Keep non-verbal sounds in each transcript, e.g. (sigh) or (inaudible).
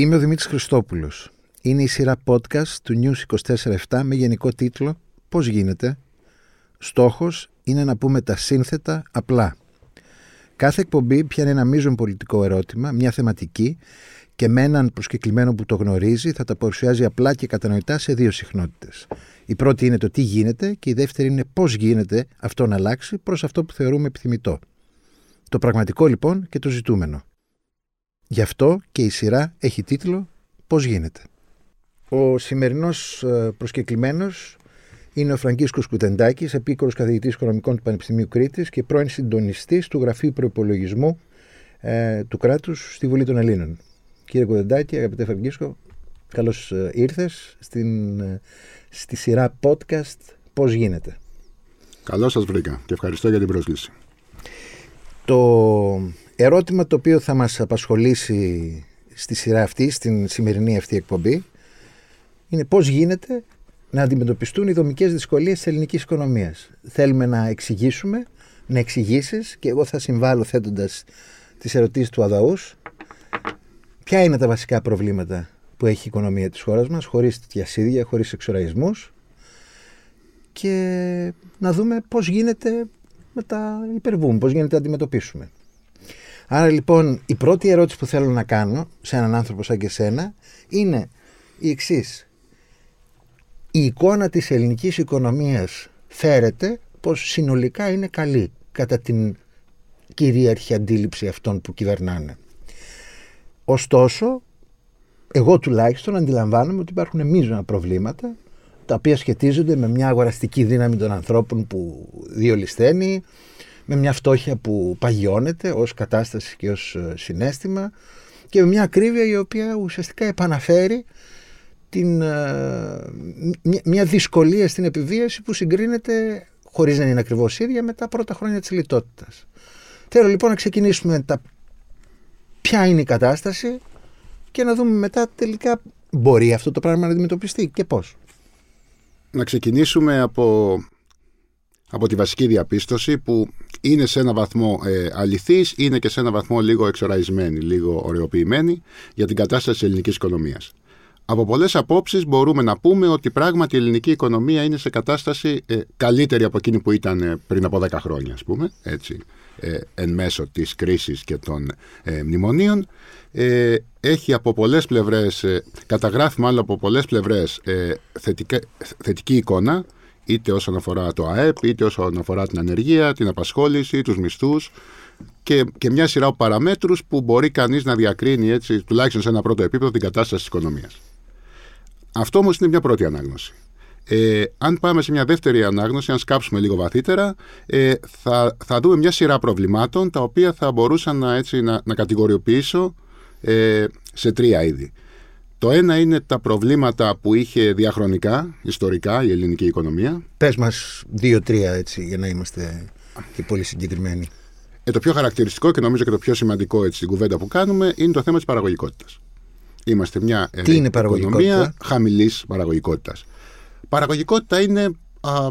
Είμαι ο Δημήτρης Χριστόπουλος. Είναι η σειρά podcast του News 24-7 με γενικό τίτλο «Πώς γίνεται». Στόχος είναι να πούμε τα σύνθετα απλά. Κάθε εκπομπή πιάνει ένα μείζον πολιτικό ερώτημα, μια θεματική και με έναν προσκεκλημένο που το γνωρίζει θα τα παρουσιάζει απλά και κατανοητά σε δύο συχνότητες. Η πρώτη είναι το τι γίνεται και η δεύτερη είναι πώς γίνεται αυτό να αλλάξει προς αυτό που θεωρούμε επιθυμητό. Το πραγματικό λοιπόν και το ζητούμενο. Γι' αυτό και η σειρά έχει τίτλο «Πώς γίνεται». Ο σημερινός ε, προσκεκλημένος είναι ο Φραγκίσκος Κουτεντάκης, επίκορος καθηγητής οικονομικών του Πανεπιστημίου Κρήτης και πρώην συντονιστής του Γραφείου Προπολογισμού ε, του κράτους στη Βουλή των Ελλήνων. Κύριε Κουτεντάκη, αγαπητέ Φραγκίσκο, καλώς ε, ήρθες στην, ε, στη σειρά podcast «Πώς γίνεται». Καλώς σας βρήκα και ευχαριστώ για την πρόσκληση. Το ερώτημα το οποίο θα μας απασχολήσει στη σειρά αυτή, στην σημερινή αυτή εκπομπή, είναι πώς γίνεται να αντιμετωπιστούν οι δομικές δυσκολίες της ελληνικής οικονομίας. Θέλουμε να εξηγήσουμε, να εξηγήσεις και εγώ θα συμβάλλω θέτοντας τις ερωτήσεις του Αδαούς. Ποια είναι τα βασικά προβλήματα που έχει η οικονομία της χώρας μας, χωρίς διασύδια, χωρίς εξοραϊσμούς και να δούμε πώς γίνεται με τα υπερβούμε, πώς γίνεται να αντιμετωπίσουμε. Άρα λοιπόν η πρώτη ερώτηση που θέλω να κάνω σε έναν άνθρωπο σαν και σένα είναι η εξής. Η εικόνα της ελληνικής οικονομίας φέρεται πως συνολικά είναι καλή κατά την κυρίαρχη αντίληψη αυτών που κυβερνάνε. Ωστόσο, εγώ τουλάχιστον αντιλαμβάνομαι ότι υπάρχουν μείζωνα προβλήματα τα οποία σχετίζονται με μια αγοραστική δύναμη των ανθρώπων που διολυσθένει, με μια φτώχεια που παγιώνεται ως κατάσταση και ως ε, συνέστημα και με μια ακρίβεια η οποία ουσιαστικά επαναφέρει την, ε, μια δυσκολία στην επιβίωση που συγκρίνεται χωρίς να είναι ακριβώς ίδια με τα πρώτα χρόνια της λιτότητας. Θέλω λοιπόν να ξεκινήσουμε τα ποια είναι η κατάσταση και να δούμε μετά τελικά μπορεί αυτό το πράγμα να αντιμετωπιστεί και πώς. Να ξεκινήσουμε από, από τη βασική διαπίστωση που είναι σε ένα βαθμό ε, αληθής, είναι και σε ένα βαθμό λίγο εξοραϊσμένη, λίγο ωρεοποιημένη για την κατάσταση της ελληνικής οικονομίας. Από πολλές απόψεις μπορούμε να πούμε ότι πράγματι η ελληνική οικονομία είναι σε κατάσταση ε, καλύτερη από εκείνη που ήταν ε, πριν από 10 χρόνια, ας πούμε, έτσι, ε, εν μέσω της κρίσης και των ε, μνημονίων. Ε, έχει από πολλές πλευρές, καταγράφει μάλλον από πολλές πλευρές θετική εικόνα, είτε όσον αφορά το ΑΕΠ, είτε όσον αφορά την ανεργία, την απασχόληση, τους μισθούς και, και μια σειρά παραμέτρους που μπορεί κανείς να διακρίνει έτσι, τουλάχιστον σε ένα πρώτο επίπεδο την κατάσταση της οικονομίας. Αυτό όμως είναι μια πρώτη ανάγνωση. Ε, αν πάμε σε μια δεύτερη ανάγνωση, αν σκάψουμε λίγο βαθύτερα, ε, θα, θα δούμε μια σειρά προβλημάτων τα οποία θα μπορούσαν να, έτσι, να, να κατηγοριοποιήσω ε, σε τρία είδη. Το ένα είναι τα προβλήματα που είχε διαχρονικά, ιστορικά, η ελληνική οικονομία. Πες μας δύο-τρία έτσι για να είμαστε και πολύ συγκεκριμένοι. Ε, το πιο χαρακτηριστικό και νομίζω και το πιο σημαντικό έτσι, στην κουβέντα που κάνουμε είναι το θέμα της παραγωγικότητας. Είμαστε μια Τι είναι οικονομία χαμηλής παραγωγικότητας. Παραγωγικότητα είναι α,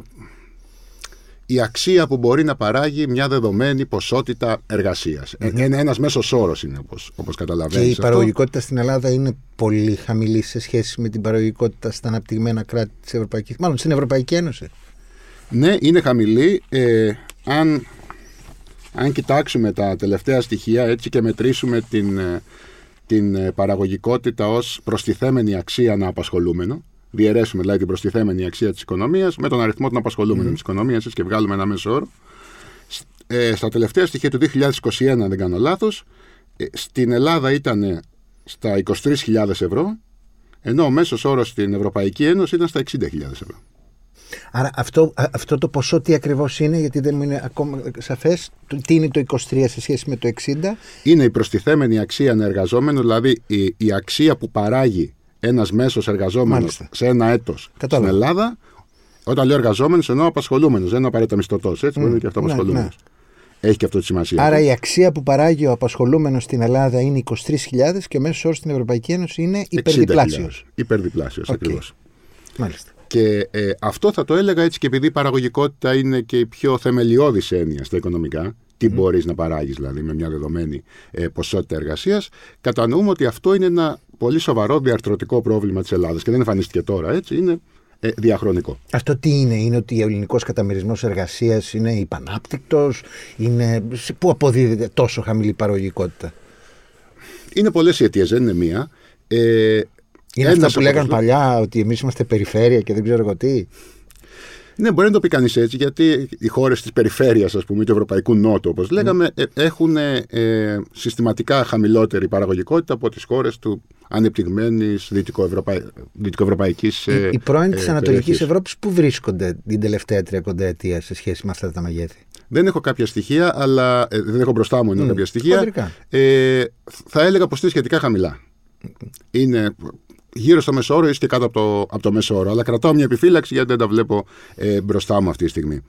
η αξία που μπορεί να παράγει μια δεδομένη ποσότητα εργασίας. Mm-hmm. Είναι ένας μέσος όρος, είναι όπως καταλαβαίνεις. Και η παραγωγικότητα στην Ελλάδα είναι πολύ χαμηλή σε σχέση με την παραγωγικότητα στα αναπτυγμένα κράτη της Ευρωπαϊκής Μάλλον στην Ευρωπαϊκή Ένωση. Ναι, είναι χαμηλή. Ε, αν, αν κοιτάξουμε τα τελευταία στοιχεία έτσι και μετρήσουμε την, ε, την ε, παραγωγικότητα ως προστιθέμενη αξία να απασχολούμενο, διαιρέσουμε δηλαδή την προστιθέμενη αξία της οικονομίας με τον αριθμό των απασχολούμενων mm. της οικονομίας και βγάλουμε ένα μέσο όρο. Ε, στα τελευταία στοιχεία του 2021, αν δεν κάνω λάθος, ε, στην Ελλάδα ήταν στα 23.000 ευρώ, ενώ ο μέσος όρος στην Ευρωπαϊκή Ένωση ήταν στα 60.000 ευρώ. Άρα αυτό, αυτό το ποσό τι ακριβώς είναι, γιατί δεν μου είναι ακόμα σαφές, τι είναι το 23 σε σχέση με το 60. Είναι η προστιθέμενη αξία ανεργαζόμενου, δηλαδή η, η αξία που παράγει ένας μέσος εργαζόμενος σε ένα έτος στην Ελλάδα. Όταν λέω εργαζόμενος, εννοώ απασχολούμενος. Δεν είναι απαραίτητα μισθωτός. Έτσι, mm. μπορεί να και αυτό απασχολούμενο. Ναι, ναι. Έχει και αυτό τη σημασία. Άρα η αξία που παράγει ο απασχολούμενος στην Ελλάδα είναι 23.000 και ο μέσος όρος στην Ευρωπαϊκή Ένωση είναι υπερδιπλάσιος. Υπερδιπλάσιος, okay. ακριβώς. Μάλιστα. Και ε, αυτό θα το έλεγα έτσι και επειδή η παραγωγικότητα είναι και η πιο θεμελιώδης έννοια στα οικονομικά, τι mm. μπορείς να παράγεις δηλαδή με μια δεδομένη ε, ποσότητα εργασίας, κατανοούμε ότι αυτό είναι ένα πολύ σοβαρό διαρθρωτικό πρόβλημα της Ελλάδας και δεν εμφανίστηκε τώρα έτσι, είναι ε, διαχρονικό. Αυτό τι είναι, είναι ότι ο ελληνικός καταμερισμός εργασίας είναι υπανάπτυκτος, είναι. Πού αποδίδεται τόσο χαμηλή παραγωγικότητα; Είναι πολλές οι αιτίες, δεν είναι μία. Ε, είναι αυτά που λέγαν παλιά ότι εμείς είμαστε περιφέρεια και δεν ξέρω εγώ τι. Ναι, μπορεί να το πει κανείς έτσι, γιατί οι χώρες της περιφέρειας, ας πούμε, του Ευρωπαϊκού Νότου, όπως λέγαμε, ε, έχουν ε, συστηματικά χαμηλότερη παραγωγικότητα από τις χώρες του ανεπτυγμένης δυτικοευρωπαϊκής. Ε, οι πρώην της Ανατολικής Ευρώπης που βρίσκονται την τελευταία τριακονταετία σε σχέση με αυτά τα μεγέθη; Δεν έχω κάποια στοιχεία, αλλά δεν έχω μπροστά μου mm. κάποια στοιχεία. Ε, θα έλεγα πως είναι σχετικά χαμηλά. Είναι γύρω στο μέσο όρο ή και κάτω από το, από το μέσο όρο. Αλλά κρατάω μια επιφύλαξη γιατί δεν τα βλέπω ε, μπροστά μου αυτή τη στιγμή.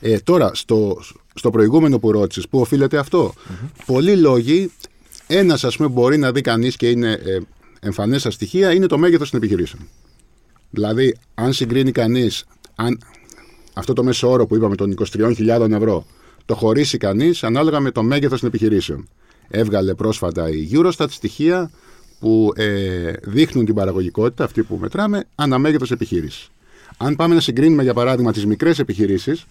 Ε, τώρα, στο, στο προηγούμενο που ρώτησες, πού οφείλεται αυτό. Mm-hmm. Πολλοί λόγοι. Ένας, ας πούμε, μπορεί να δει κανείς και είναι ε, εμφανές στα στοιχεία, είναι το μέγεθος των επιχειρήσεων. Δηλαδή, αν συγκρίνει κανείς αυτό το μέσο όρο που είπαμε των 23.000 ευρώ, το χωρίσει κανείς ανάλογα με το μέγεθος των επιχειρήσεων. Έβγαλε πρόσφατα η Eurostat στοιχεία που ε, δείχνουν την παραγωγικότητα, αυτή που μετράμε, αναμέγεθο επιχείρηση. Αν πάμε να συγκρίνουμε, για παράδειγμα, τις μικρές επιχειρήσεις,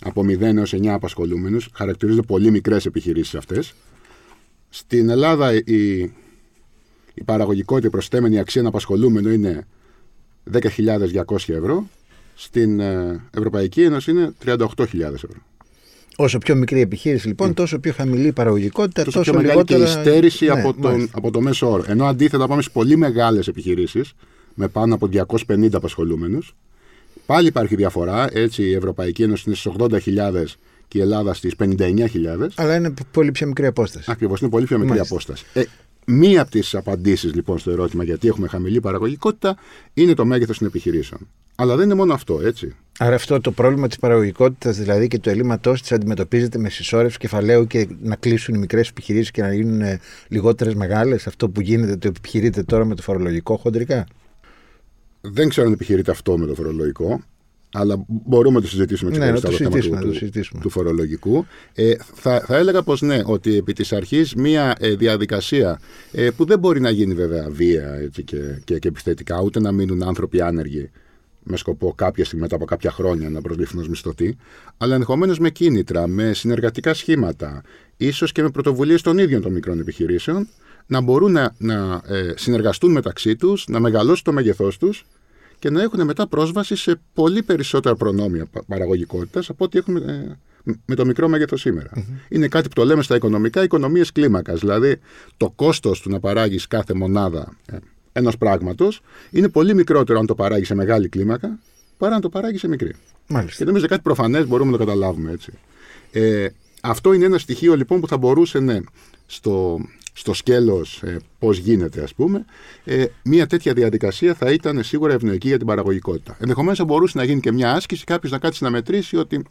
από 0 έως 9 απασχολούμενους, χαρακτηρίζονται πολύ μικρές επιχειρήσεις αυτές. Στην Ελλάδα η, η παραγωγικότητα, η προσθέμενη αξία να απασχολούμενο είναι 10.200 ευρώ. Στην ε, Ευρωπαϊκή Ένωση είναι 38.000 ευρώ. Όσο πιο μικρή επιχείρηση λοιπόν, mm. τόσο πιο χαμηλή παραγωγικότητα, τόσο, τόσο πιο μεγάλη λιγότερα... και η στέρηση ναι, από, τον, από το μέσο όρο. Ενώ αντίθετα πάμε σε πολύ μεγάλες επιχειρήσεις με πάνω από 250 απασχολούμενους. Πάλι υπάρχει διαφορά. Έτσι, η Ευρωπαϊκή Ένωση είναι στις 80.000 και η Ελλάδα στις 59.000. Αλλά είναι πολύ πιο μικρή απόσταση. Ακριβώς, είναι πολύ πιο μικρή Μάλιστα. απόσταση. Ε, μία από τις απαντήσεις λοιπόν στο ερώτημα γιατί έχουμε χαμηλή παραγωγικότητα είναι το μέγεθος των επιχειρήσεων. Αλλά δεν είναι μόνο αυτό, έτσι. Άρα αυτό το πρόβλημα της παραγωγικότητας δηλαδή και του ελλείμματό της αντιμετωπίζεται με συσσόρευση κεφαλαίου και να κλείσουν οι μικρές επιχειρήσεις και να γίνουν ε, λιγότερες μεγάλες. Αυτό που γίνεται, το επιχειρείτε τώρα με το φορολογικό χοντρικά; Δεν ξέρω αν επιχειρείται αυτό με το φορολογικό. Αλλά μπορούμε να το συζητήσουμε ναι, το θέμα του, του, φορολογικού. Ε, θα, θα έλεγα πως ναι, ότι επί της αρχής μία ε, διαδικασία ε, που δεν μπορεί να γίνει βέβαια βία έτσι, και, και, και επιθετικά, ούτε να μείνουν άνθρωποι άνεργοι με σκοπό κάποια στιγμή μετά από κάποια χρόνια να προσληφθούν ως μισθωτοί, αλλά ενδεχομένως με κίνητρα, με συνεργατικά σχήματα, ίσως και με πρωτοβουλίες των ίδιων των μικρών επιχειρήσεων, να μπορούν να, να ε, συνεργαστούν μεταξύ τους, να μεγαλώσουν το μέγεθός τους και να έχουν μετά πρόσβαση σε πολύ περισσότερα προνόμια παραγωγικότητας από ό,τι έχουν ε, με το μικρό μέγεθος Είναι κάτι που το λέμε στα οικονομικά, οικονομίες κλίμακας. Δηλαδή, το κόστος του να παράγεις κάθε μονάδα ε, ενός πράγματος είναι πολύ μικρότερο αν το παράγεις σε μεγάλη κλίμακα παρά αν το παράγεις σε μικρή. Μάλιστα. Και νομίζω κάτι προφανές μπορούμε να το καταλάβουμε έτσι. Ε, αυτό είναι ένα στοιχείο λοιπόν που θα μπορούσε ναι, στο, στο σκέλος ε, πώς γίνεται, ας πούμε, ε, μια τέτοια διαδικασία θα ήταν σίγουρα ευνοϊκή για την παραγωγικότητα. Ενδεχομένως θα μπορούσε να γίνει και μια άσκηση, κάποιος να κάτσει να μετρήσει ότι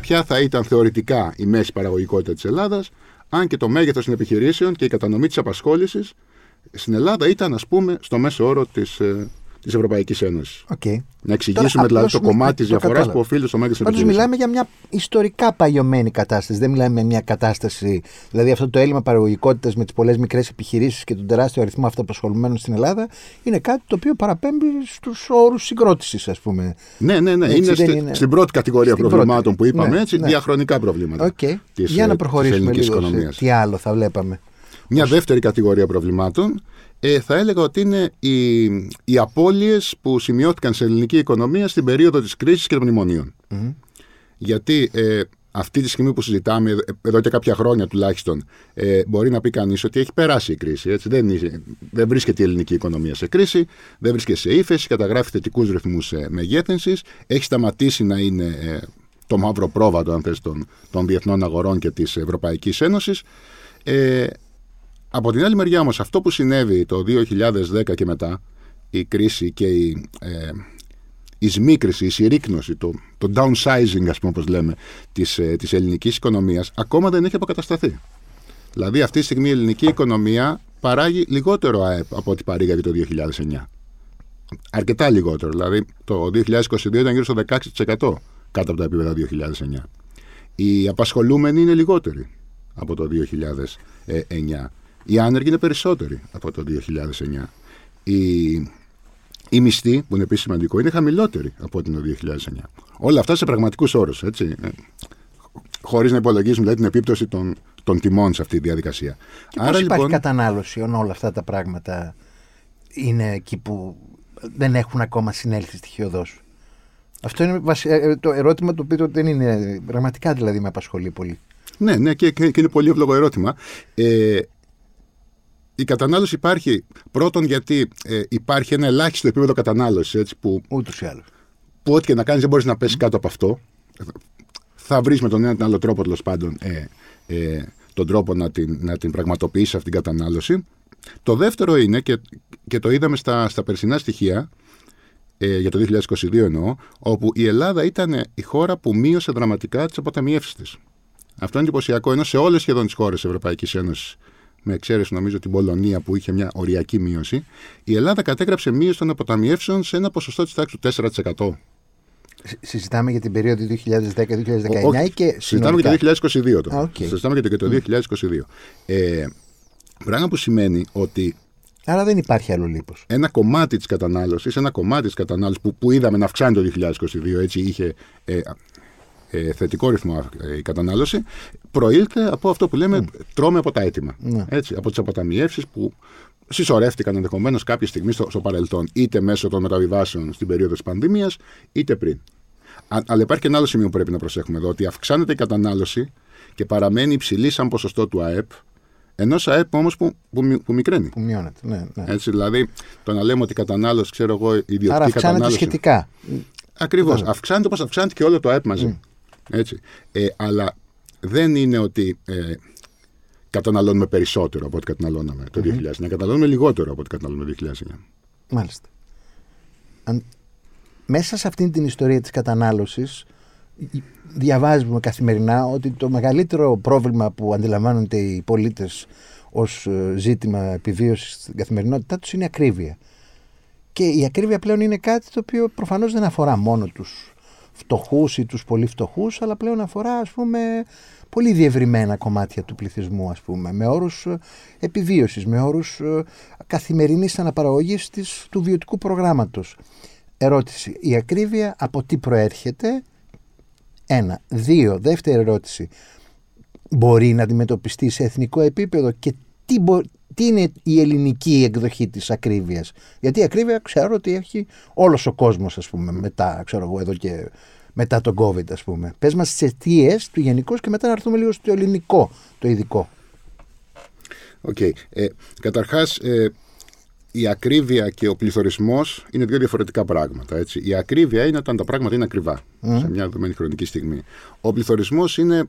ποια θα ήταν θεωρητικά η μέση παραγωγικότητα της Ελλάδας, αν και το μέγεθος των επιχειρήσεων και η κατανομή της απασχόλησης στην Ελλάδα ήταν, ας πούμε, στο μέσο όρο της ε, της Ευρωπαϊκής Ένωσης. Okay. Να εξηγήσουμε Τώρα, δηλαδή το κομμάτι της διαφοράς που οφείλει στο μέγεθος Πάντως μιλάμε για μια ιστορικά παγιωμένη κατάσταση. Δεν μιλάμε για μια κατάσταση. Δηλαδή αυτό το έλλειμμα παραγωγικότητας με τις πολλές μικρές επιχειρήσεις και τον τεράστιο αριθμό αυτοαπασχολουμένων στην Ελλάδα είναι κάτι το οποίο παραπέμπει στους όρους συγκρότησης, ας πούμε. Ναι, ναι, ναι. είναι, στη, είναι... στην πρώτη κατηγορία στην προβλημάτων πρώτη. που είπαμε ναι, έτσι, ναι. διαχρονικά προβλήματα. Okay. Της, για να ε, προχωρήσουμε λίγο. τι άλλο θα βλέπαμε. Μια δεύτερη κατηγορία προβλημάτων ε, θα έλεγα ότι είναι οι, οι απώλειες που σημειώθηκαν σε ελληνική οικονομία στην περίοδο της κρίσης και των μνημονίων. Γιατί ε, αυτή τη στιγμή που συζητάμε, ε, εδώ και κάποια χρόνια τουλάχιστον, ε, μπορεί να πει κανείς ότι έχει περάσει η κρίση. Έτσι. Δεν, δεν βρίσκεται η ελληνική οικονομία σε κρίση, δεν βρίσκεται σε ύφεση, καταγράφει θετικούς ρυθμούς ε, μεγέθυνσης, έχει σταματήσει να είναι ε, το μαύρο πρόβατο αν θες, των, των διεθνών αγορών και της Ευρωπαϊκής Ένωσης. Ε, από την άλλη μεριά όμως αυτό που συνέβη το 2010 και μετά, η κρίση και η, ε, η σμίκριση, η συρρήκνωση, το, το downsizing ας πούμε όπως λέμε της, ε, της ελληνικής οικονομίας ακόμα δεν έχει αποκατασταθεί. Δηλαδή αυτή τη στιγμή η ελληνική οικονομία παράγει λιγότερο ΑΕΠ από ό,τι παρήγαγε το 2009. Αρκετά λιγότερο. Δηλαδή το 2022 ήταν γύρω στο 16% κάτω από τα επίπεδα 2009. Οι απασχολούμενοι είναι λιγότεροι από το 2009. Οι άνεργοι είναι περισσότεροι από το 2009. Οι, οι μισθοί, που είναι επίσης σημαντικό, είναι χαμηλότεροι από το 2009. Όλα αυτά σε πραγματικούς όρους. Χωρίς να υπολογίζουμε δηλαδή, την επίπτωση των, των τιμών σε αυτή τη διαδικασία. Και Άρα, πώς υπάρχει λοιπόν, κατανάλωση όταν όλα αυτά τα πράγματα είναι εκεί που δεν έχουν ακόμα συνέλθει στοιχειοδός; Αυτό είναι ε, το ερώτημα το οποίο δεν είναι. Πραγματικά δηλαδή με απασχολεί πολύ. Ναι, ναι, και, και, είναι πολύ εύλογο ερώτημα. Ε, η κατανάλωση υπάρχει πρώτον γιατί ε, υπάρχει ένα ελάχιστο επίπεδο κατανάλωσης. Που, Ούτως ή άλλως. Που ό,τι και να κάνεις δεν μπορείς να πέσεις κάτω από αυτό. Θα βρεις με τον ένα ή τον άλλο τρόπο τέλος πάντων ε, ε, τον τρόπο να την, να την πραγματοποιήσεις αυτή την κατανάλωση. Το δεύτερο είναι, και, και το είδαμε στα, στα περσινά στοιχεία, ε, για το 2022 εννοώ, όπου η Ελλάδα ήταν η χώρα που μείωσε δραματικά τις αποταμιεύσεις της. Αυτό είναι εντυπωσιακό, ενώ σε όλες σχεδόν τις χώρες της Ευρωπαϊκής Ένωσης, με εξαίρεση νομίζω την Πολωνία που είχε μια οριακή μείωση, η Ελλάδα κατέγραψε μείωση των αποταμιεύσεων σε ένα ποσοστό της τάξης του 4%. Συζητάμε για την περίοδο 2010-2019 και Συζητάμε για το 2022 τώρα. Okay. Συζητάμε για το 2022. Ε, πράγμα που σημαίνει ότι Άρα δεν υπάρχει άλλο λίπος. Ένα κομμάτι της κατανάλωσης, ένα κομμάτι της κατανάλωσης που, που είδαμε να αυξάνει το 2022, έτσι είχε ε, ε, θετικό ρυθμό ε, η κατανάλωση, προήλθε από αυτό που λέμε mm. τρώμε από τα έτοιμα. Mm. Έτσι, από τις αποταμιεύσεις που συσσωρεύτηκαν ενδεχομένως κάποια στιγμή στο, στο παρελθόν, είτε μέσω των μεταβιβάσεων στην περίοδο της πανδημίας, είτε πριν. Α, αλλά υπάρχει και ένα άλλο σημείο που πρέπει να προσέχουμε εδώ, ότι αυξάνεται η κατανάλωση και παραμένει υψηλή σαν ποσοστό του ΑΕΠ, Ενός ΑΕΠ όμως που, που, που μικραίνει. Που μειώνεται. Ναι, ναι. Έτσι, δηλαδή, το να λέμε ότι η κατανάλωση, ξέρω εγώ, η ιδιωτική Άρα αυξάνεται κατανάλωση. σχετικά. Ακριβώς. Αυξάνεται όπως αυξάνεται και όλο το ΑΕΠ μαζί. Έτσι. Ε, αλλά δεν είναι ότι ε, καταναλώνουμε περισσότερο από ό,τι καταναλώναμε το mm-hmm. 2009. Καταναλώνουμε λιγότερο από ό,τι καταναλώνουμε το 2009. Μάλιστα. Αν, μέσα σε αυτήν την ιστορία της κατανάλωσης διαβάζουμε καθημερινά ότι το μεγαλύτερο πρόβλημα που αντιλαμβάνονται οι πολίτες ως ε, ζήτημα επιβίωσης στην καθημερινότητά τους είναι η ακρίβεια. Και η ακρίβεια πλέον είναι κάτι το οποίο προφανώς δεν αφορά μόνο τους φτωχούς ή τους πολύ φτωχούς, αλλά πλέον αφορά ας πούμε πολύ διευρυμένα κομμάτια του πληθυσμού ας πούμε, με όρους ε, επιβίωσης, με όρους ε, καθημερινής αναπαραγωγής της, του βιωτικού προγράμματος. Ερώτηση, η ακρίβεια από τι προέρχεται; Ένα. Δύο, δεύτερη ερώτηση. Μπορεί να αντιμετωπιστεί σε εθνικό επίπεδο και τι, τι είναι η ελληνική εκδοχή της ακρίβειας; Γιατί η ακρίβεια ξέρω ότι έχει όλος ο κόσμος ας πούμε μετά, ξέρω εγώ εδώ και μετά τον COVID ας πούμε. Πες μας τις αιτίες του γενικού και μετά να έρθουμε λίγο στο ελληνικό, το ειδικό. OK. Okay. Ε, καταρχάς ε, η ακρίβεια και ο πληθωρισμός είναι δύο διαφορετικά πράγματα. Έτσι. Η ακρίβεια είναι όταν τα πράγματα είναι ακριβά σε μια δεδομένη χρονική στιγμή. Ο πληθωρισμός είναι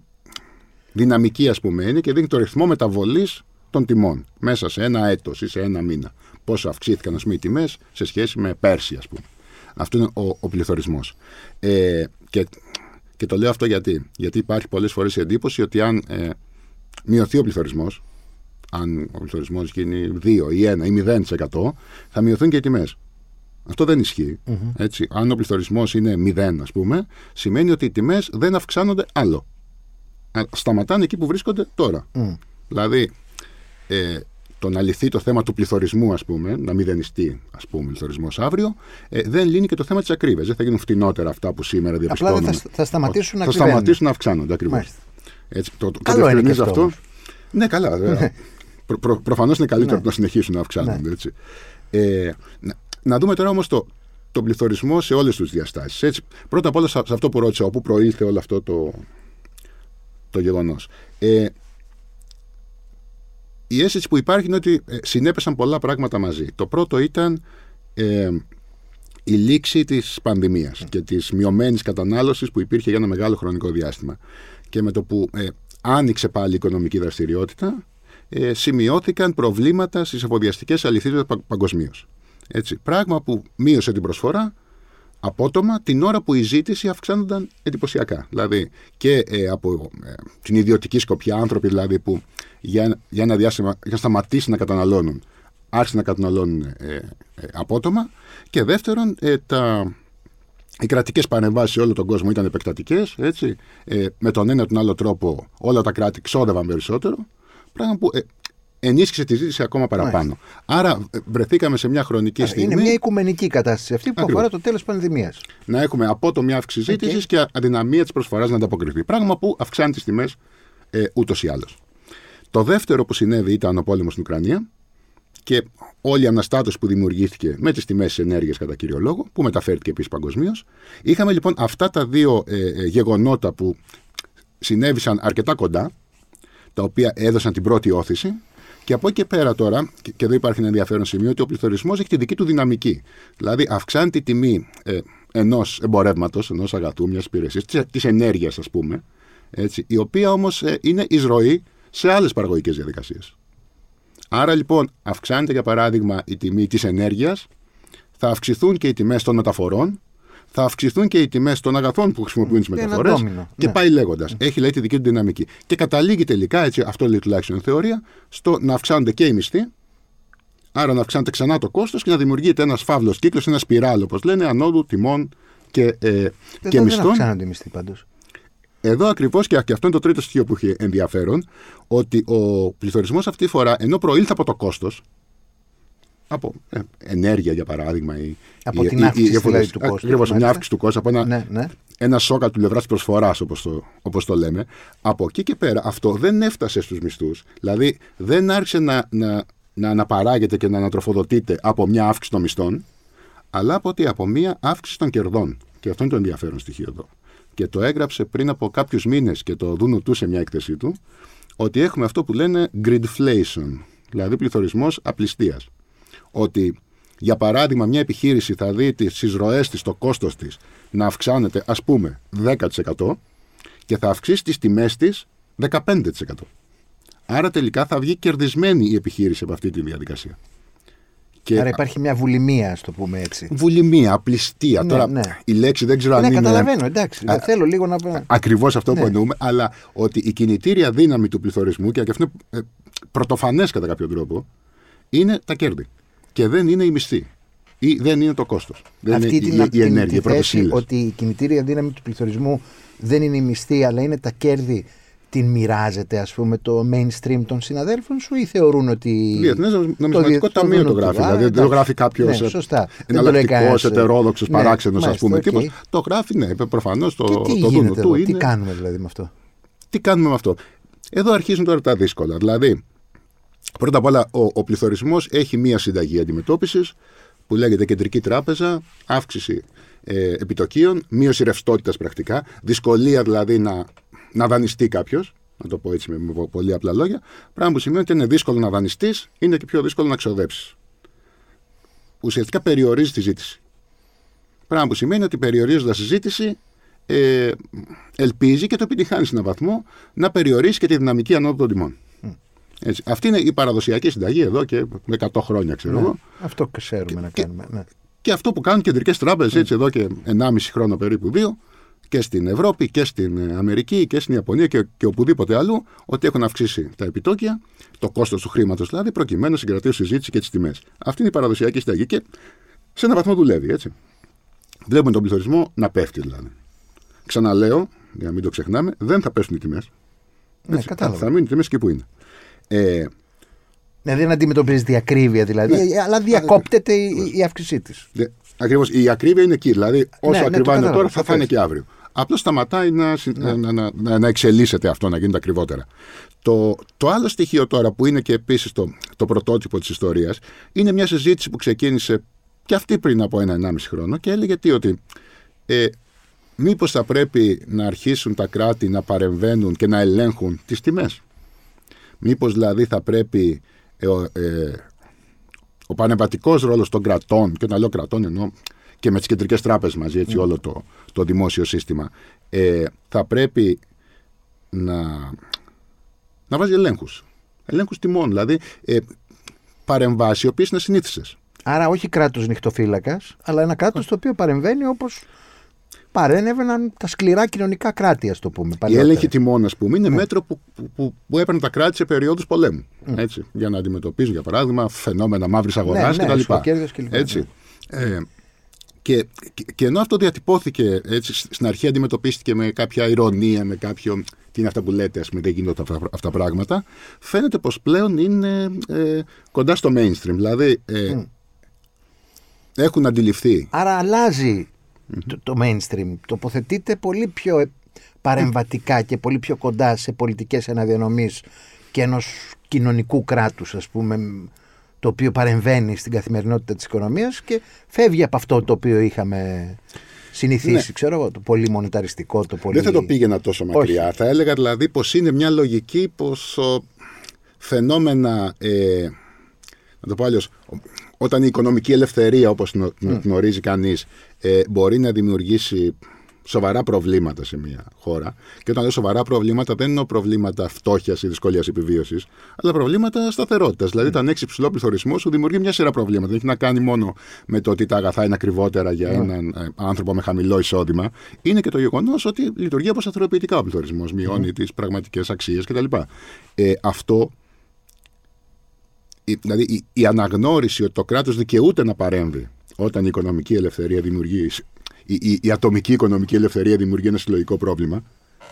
δυναμική, ας πούμε, είναι και δίνει το ρυθμό μεταβολής των τιμών μέσα σε ένα έτος ή σε ένα μήνα. Πόσο αυξήθηκαν ας πούμε, οι τιμές σε σχέση με πέρσι, ας πούμε. Αυτό είναι ο, ο πληθωρισμός. Ε, και, και το λέω αυτό γιατί. Γιατί υπάρχει πολλές φορές η εντύπωση ότι αν ε, μειωθεί ο πληθωρισμός, αν ο πληθωρισμός γίνει 2 ή 1 ή 0%, θα μειωθούν και οι τιμές. Αυτό δεν ισχυει Έτσι. Αν ο πληθωρισμός είναι 0, ας πούμε, σημαίνει ότι οι τιμές δεν αυξάνονται άλλο. Σταματάνε εκεί που βρίσκονται τώρα. Δηλαδή, ε, το να λυθεί το θέμα του πληθωρισμού, ας πούμε, να μηδενιστεί ας πούμε, ο πληθωρισμός αύριο, ε, δεν λύνει και το θέμα της ακρίβειας. Δεν θα γίνουν φτηνότερα αυτά που σήμερα διαπιστώνουμε. Απλά θα, θα σταματήσουν να Θα σταματήσουν να αυξάνονται ακριβώς. Έτσι, το, το, Καλό είναι αυτό. αυτό. Ναι, καλά. Ναι. Προ, προ, Προφανώς είναι καλύτερο ναι. να συνεχίσουν να αυξάνονται. Ναι. Έτσι. Ε, να, να δούμε τώρα όμως το, τον πληθωρισμό σε όλες τι διαστάσεις. Πρώτα απ' όλα σε αυτό που ρώτησα, όπου προήλθε όλο αυτό το, το γεγονός. Ε, η αίσθηση που υπάρχει είναι ότι ε, συνέπεσαν πολλά πράγματα μαζί. Το πρώτο ήταν ε, η λήξη της πανδημίας και της μειωμένης κατανάλωσης που υπήρχε για ένα μεγάλο χρονικό διάστημα. Και με το που ε, άνοιξε πάλι η οικονομική δραστηριότητα, ε, σημειώθηκαν προβλήματα στις εφοδιαστικές αληθείες παγκοσμίως. Πράγμα που μείωσε την προσφορά απότομα την ώρα που η ζήτηση αυξάνονταν εντυπωσιακά. Δηλαδή και ε, από ε, την ιδιωτική σκοπιά, άνθρωποι δηλαδή που για, για ένα διάστημα είχαν σταματήσει να καταναλώνουν, άρχισαν να καταναλώνουν ε, ε, απότομα. Και δεύτερον, τα, οι κρατικές παρεμβάσεις σε όλο τον κόσμο ήταν επεκτατικές. Με τον ένα ή τον άλλο τρόπο όλα τα κράτη ξόδευαν περισσότερο. Πράγμα που ενίσχυσε τη ζήτηση ακόμα παραπάνω. Άρα ε, βρεθήκαμε σε μια χρονική Άρα, στιγμή. Είναι μια οικουμενική κατάσταση αυτή που Ακριβώς. αφορά το τέλος πανδημίας. να έχουμε απότομη αύξηση Οκ. ζήτησης και αδυναμία της προσφοράς να ανταποκριθεί. Πράγμα που αυξάνει τις τιμές ε, ούτως ή άλλως. Το δεύτερο που συνέβη ήταν ο πόλεμος στην Ουκρανία και όλη η αναστάτωση που δημιουργήθηκε με τις τιμές της ενέργειας κατά κύριο λόγο, που μεταφέρθηκε επίσης παγκοσμίως. Είχαμε λοιπόν αυτά τα δύο ε, ε, γεγονότα που συνέβησαν αρκετά κοντά, τα οποία έδωσαν την πρώτη όθηση. Και από εκεί και πέρα τώρα, και και εδώ υπάρχει ένα ενδιαφέρον σημείο, ότι ο πληθωρισμός έχει τη δική του δυναμική. Δηλαδή, αυξάνει τη τιμή ε, ενός εμπορεύματος, ενός αγαθού, μιας υπηρεσίας, της ενέργειας, ας πούμε, έτσι, η οποία όμως είναι εισρωή σε άλλες παραγωγικές διαδικασίες. Άρα λοιπόν, αυξάνεται για παράδειγμα η τιμή της ενέργειας, θα αυξηθούν και οι τιμές των μεταφορών, θα αυξηθούν και οι τιμές των αγαθών που χρησιμοποιούν τις Και ένα μεταφορές. ντόμινο, Και ναι. πάει λέγοντας. Έχει λέει τη δική του δυναμική. Και καταλήγει τελικά, έτσι, αυτό λέει τουλάχιστον η θεωρία, στο να αυξάνονται και οι μισθοί, άρα να αυξάνεται ξανά το κόστος και να δημιουργείται ένας φαύλος κύκλος, ένα σπιράλ, όπως λένε, ανόδου τιμών και, ε, και Δεν, δεν μισθών. αυξάνονται οι μισθοί πάντως. Εδώ ακριβώς και, και αυτό είναι το τρίτο στοιχείο που έχει ενδιαφέρον, ότι ο πληθωρισμός αυτή τη φορά, ενώ προήλθε από το κόστος, από ε, ενέργεια για παράδειγμα, ή, Από ή- την ή- αύξηση, ή- ή- δηλαδή, του κόστους, Ακριβώς, μια μάλιστα. αύξηση του κόστου, από ένα, Ναι, ναι. ένα σοκ από την πλευρά τη προσφοράς, όπως το, όπως το λέμε. Από εκεί και πέρα, αυτό δεν έφτασε στους μισθούς. Δηλαδή, δεν άρχισε να, να, να αναπαράγεται και να ανατροφοδοτείται από μια αύξηση των μισθών, αλλά από, ότι, από μια αύξηση των κερδών. Και αυτό είναι το ενδιαφέρον στοιχείο εδώ. Και το έγραψε πριν από κάποιους μήνες και το δούνου του σε μια έκθεσή του, ότι έχουμε αυτό που λένε gridflation, δηλαδή πληθωρισμός απληστίας. Ότι, για παράδειγμα, μια επιχείρηση θα δει τι εισρωέ της, το κόστος της να αυξάνεται, ας πούμε, 10% και θα αυξήσει τις τιμές της 15%. Άρα τελικά θα βγει κερδισμένη η επιχείρηση από αυτή τη διαδικασία. Και Άρα υπάρχει μια βουλημία, ας το πούμε έτσι. βουλημία, απληστία. Ναι, Τώρα ναι. η λέξη δεν ξέρω αν Ναι, είναι καταλαβαίνω, εντάξει. Α, δεν θέλω λίγο να. ακριβώς αυτό Ναι. που εννοούμε, αλλά ότι η κινητήρια δύναμη του πληθωρισμού, και αυτό είναι ε, πρωτοφανές κατά κάποιο τρόπο, είναι τα κέρδη. Και δεν είναι οι μισθοί. Ή δεν είναι το κόστος. Δεν Αυτή είναι την, η, η την- ενέργεια, τη οι πρώτες θέση ύλες. ότι η κινητήρια δύναμη του πληθωρισμού δεν είναι οι μισθοί, αλλά είναι τα κέρδη. Την μοιράζεται, ας πούμε, το mainstream των συναδέλφων σου ή θεωρούν ότι. Διεθνές Νομισματικό διε- Ταμείο το δούνο του. γράφει. Α, Δηλαδή δεν το εντάξει. γράφει κάποιος Ναι, σωστά. Δεν το λέει εναλλακτικός, κανένας, ε, ετερόδοξος, ναι, παράξενος, ας μάλιστα, πούμε. οκ. τύπος. Το γράφει, ναι, προφανώς το, Και το τι δούνο γίνεται του εδώ, τι είναι. κάνουμε δηλαδή με αυτό; Τι κάνουμε με αυτό; Εδώ αρχίζουν τώρα τα δύσκολα. Δηλαδή, πρώτα απ' όλα, ο, ο πληθωρισμός έχει μία συνταγή αντιμετώπισης που λέγεται Κεντρική Τράπεζα, αύξηση ε, επιτοκίων, μείωση ρευστότητας πρακτικά, δυσκολία δηλαδή να, να δανειστεί κάποιος. Να το πω έτσι με, με πολύ απλά λόγια. Πράγμα που σημαίνει ότι είναι δύσκολο να δανειστείς, είναι και πιο δύσκολο να ξοδέψεις. Ουσιαστικά περιορίζει τη ζήτηση. Πράγμα που σημαίνει ότι περιορίζοντας τη ζήτηση, ε, ελπίζει και το επιτυχάνεις σε έναν βαθμό να περιορίσει και τη δυναμική ανόδου των τιμών. Έτσι. Αυτή είναι η παραδοσιακή συνταγή εδώ και με 100 χρόνια, ξέρω Ναι, εγώ. αυτό ξέρουμε να και- κάνουμε. Ναι. Και αυτό που κάνουν κεντρικές τράπεζες έτσι εδώ και 1,5 χρόνο περίπου δύο και στην Ευρώπη και στην ε, Αμερική και στην Ιαπωνία και, και οπουδήποτε αλλού, ότι έχουν αυξήσει τα επιτόκια, το κόστος του χρήματος δηλαδή, προκειμένου να συγκρατήσουν συζήτηση και τις τιμές. Αυτή είναι η παραδοσιακή συνταγή και σε έναν βαθμό δουλεύει, έτσι. Βλέπουμε τον πληθωρισμό να πέφτει δηλαδή. Ξαναλέω, για να μην το ξεχνάμε, δεν θα πέσουν οι τιμές. Ναι, κατάλαβα. θα μείνουν οι τιμές εκεί που είναι. Ε, Δηλαδή δεν αντιμετωπίζεις διακρίβεια δηλαδή, Ναι. αλλά διακόπτεται η, η αύξησή της. Ακριβώς. Η ακρίβεια είναι εκεί. Δηλαδή, όσο ναι, το ακριβά είναι κατάλαβα, τώρα, θα, θα θα είναι πέσει. και αύριο. Απλώς σταματάει να, συ- Ναι. να, να, να, να εξελίσσεται αυτό, να γίνεται ακριβότερα. Το, το άλλο στοιχείο τώρα, που είναι και επίσης το, το πρωτότυπο της ιστορίας, είναι μια συζήτηση που ξεκίνησε και αυτή πριν από ένα-ενάμιση χρόνο και έλεγε τι, ότι ε, μήπως θα πρέπει να αρχίσουν τα κράτη να παρεμβαίνουν και να ελέγχουν τις τιμές. Μήπως δηλαδή θα πρέπει ε, ο- ε, ο πανεπατικός ρόλος των κρατών, και όταν λέω κρατών εννοώ και με τις κεντρικές τράπεζες μαζί, έτσι όλο το, το δημόσιο σύστημα, ε, θα πρέπει να, να βάζει ελέγχους. Ελέγχους τιμών, δηλαδή ε, παρεμβάσεις οι οποίες είναι συνήθισες. Άρα όχι κράτος νυχτοφύλακας, αλλά ένα κράτος το οποίο παρεμβαίνει όπως παρένευαν τα σκληρά κοινωνικά κράτη, ας το πούμε. Η παλιότερα. έλεγχη τιμών, ας πούμε, είναι μέτρο που, που, που, που έπαιρναν τα κράτη σε περίοδους πολέμου. Έτσι, για να αντιμετωπίζουν, για παράδειγμα, φαινόμενα μαύρης αγοράς ναι, κτλ. ρησκοκέρδειας κλπ. Έτσι. Ε, και, και, και ενώ αυτό διατυπώθηκε έτσι, στην αρχή αντιμετωπίστηκε με κάποια ηρωνία, με κάποιο. και είναι αυτά που λέτε, ας πούμε, δεν γίνονται αυτά, αυτά τα πράγματα, φαίνεται πως πλέον είναι ε, κοντά στο mainstream. Δηλαδή, ε, έχουν αντιληφθεί. Άρα αλλάζει το, το mainstream. Τοποθετείται πολύ πιο ε, παρεμβατικά και πολύ πιο κοντά σε πολιτικές αναδιανομής και ενός κοινωνικού κράτους, ας πούμε, το οποίο παρεμβαίνει στην καθημερινότητα της οικονομίας και φεύγει από αυτό το οποίο είχαμε συνηθίσει, ναι. ξέρω εγώ, το πολύ μονεταριστικό, το πολύ... Δεν θα το πήγαινα τόσο μακριά. Θα έλεγα δηλαδή πως είναι μια λογική πως ο, φαινόμενα, ε, να το πω αλλιώς, όταν η οικονομική ελευθερία όπως την mm. γνωρίζει κανείς ε, μπορεί να δημιουργήσει σοβαρά προβλήματα σε μια χώρα. Και όταν λέω σοβαρά προβλήματα, δεν εννοώ προβλήματα φτώχειας ή δυσκολίας επιβίωσης, αλλά προβλήματα σταθερότητας. Δηλαδή, όταν έχεις υψηλό πληθωρισμό, σου δημιουργεί μια σειρά προβλήματα. Δεν έχει να κάνει μόνο με το ότι τα αγαθά είναι ακριβότερα για έναν ε, άνθρωπο με χαμηλό εισόδημα. Είναι και το γεγονός ότι λειτουργεί όπω σταθεροποιητικά ο πληθωρισμός. Μειώνει τις πραγματικές αξίες κτλ. Ε, αυτό δηλαδή η, η αναγνώριση ότι το κράτος δικαιούται να παρέμβει όταν η οικονομική ελευθερία δημιουργεί η, η, ατομική οικονομική ελευθερία δημιουργεί ένα συλλογικό πρόβλημα.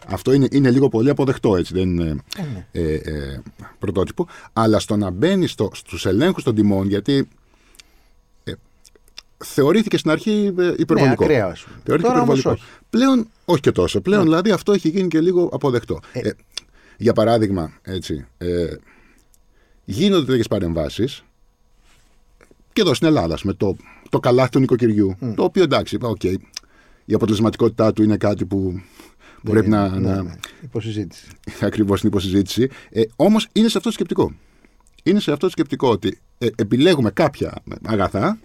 Αυτό είναι, είναι λίγο πολύ αποδεκτό, έτσι, δεν είναι ε, ναι. ε, ε, πρωτότυπο. Αλλά στο να μπαίνει στο, στους ελέγχους των τιμών, γιατί ε, θεωρήθηκε στην αρχή ε, υπερβολικό. Ναι, ακραία, θεωρήθηκε υπερβολικό. Όχι. Πλέον, όχι και τόσο. Πλέον, ναι. δηλαδή, αυτό έχει γίνει και λίγο αποδεκτό. Ε. για παράδειγμα, έτσι, γίνονται τέτοιες παρεμβάσεις και εδώ στην Ελλάδα, με το το καλάθι του νοικοκυριού. Το οποίο εντάξει, okay, η αποτελεσματικότητά του είναι κάτι που ναι, πρέπει ναι, να. Ναι, να... Ναι. Υποσυζήτηση. (laughs) Ακριβώς την υποσυζήτηση. Ε, Όμως είναι σε αυτό το σκεπτικό. Είναι σε αυτό το σκεπτικό ότι ε, επιλέγουμε κάποια αγαθά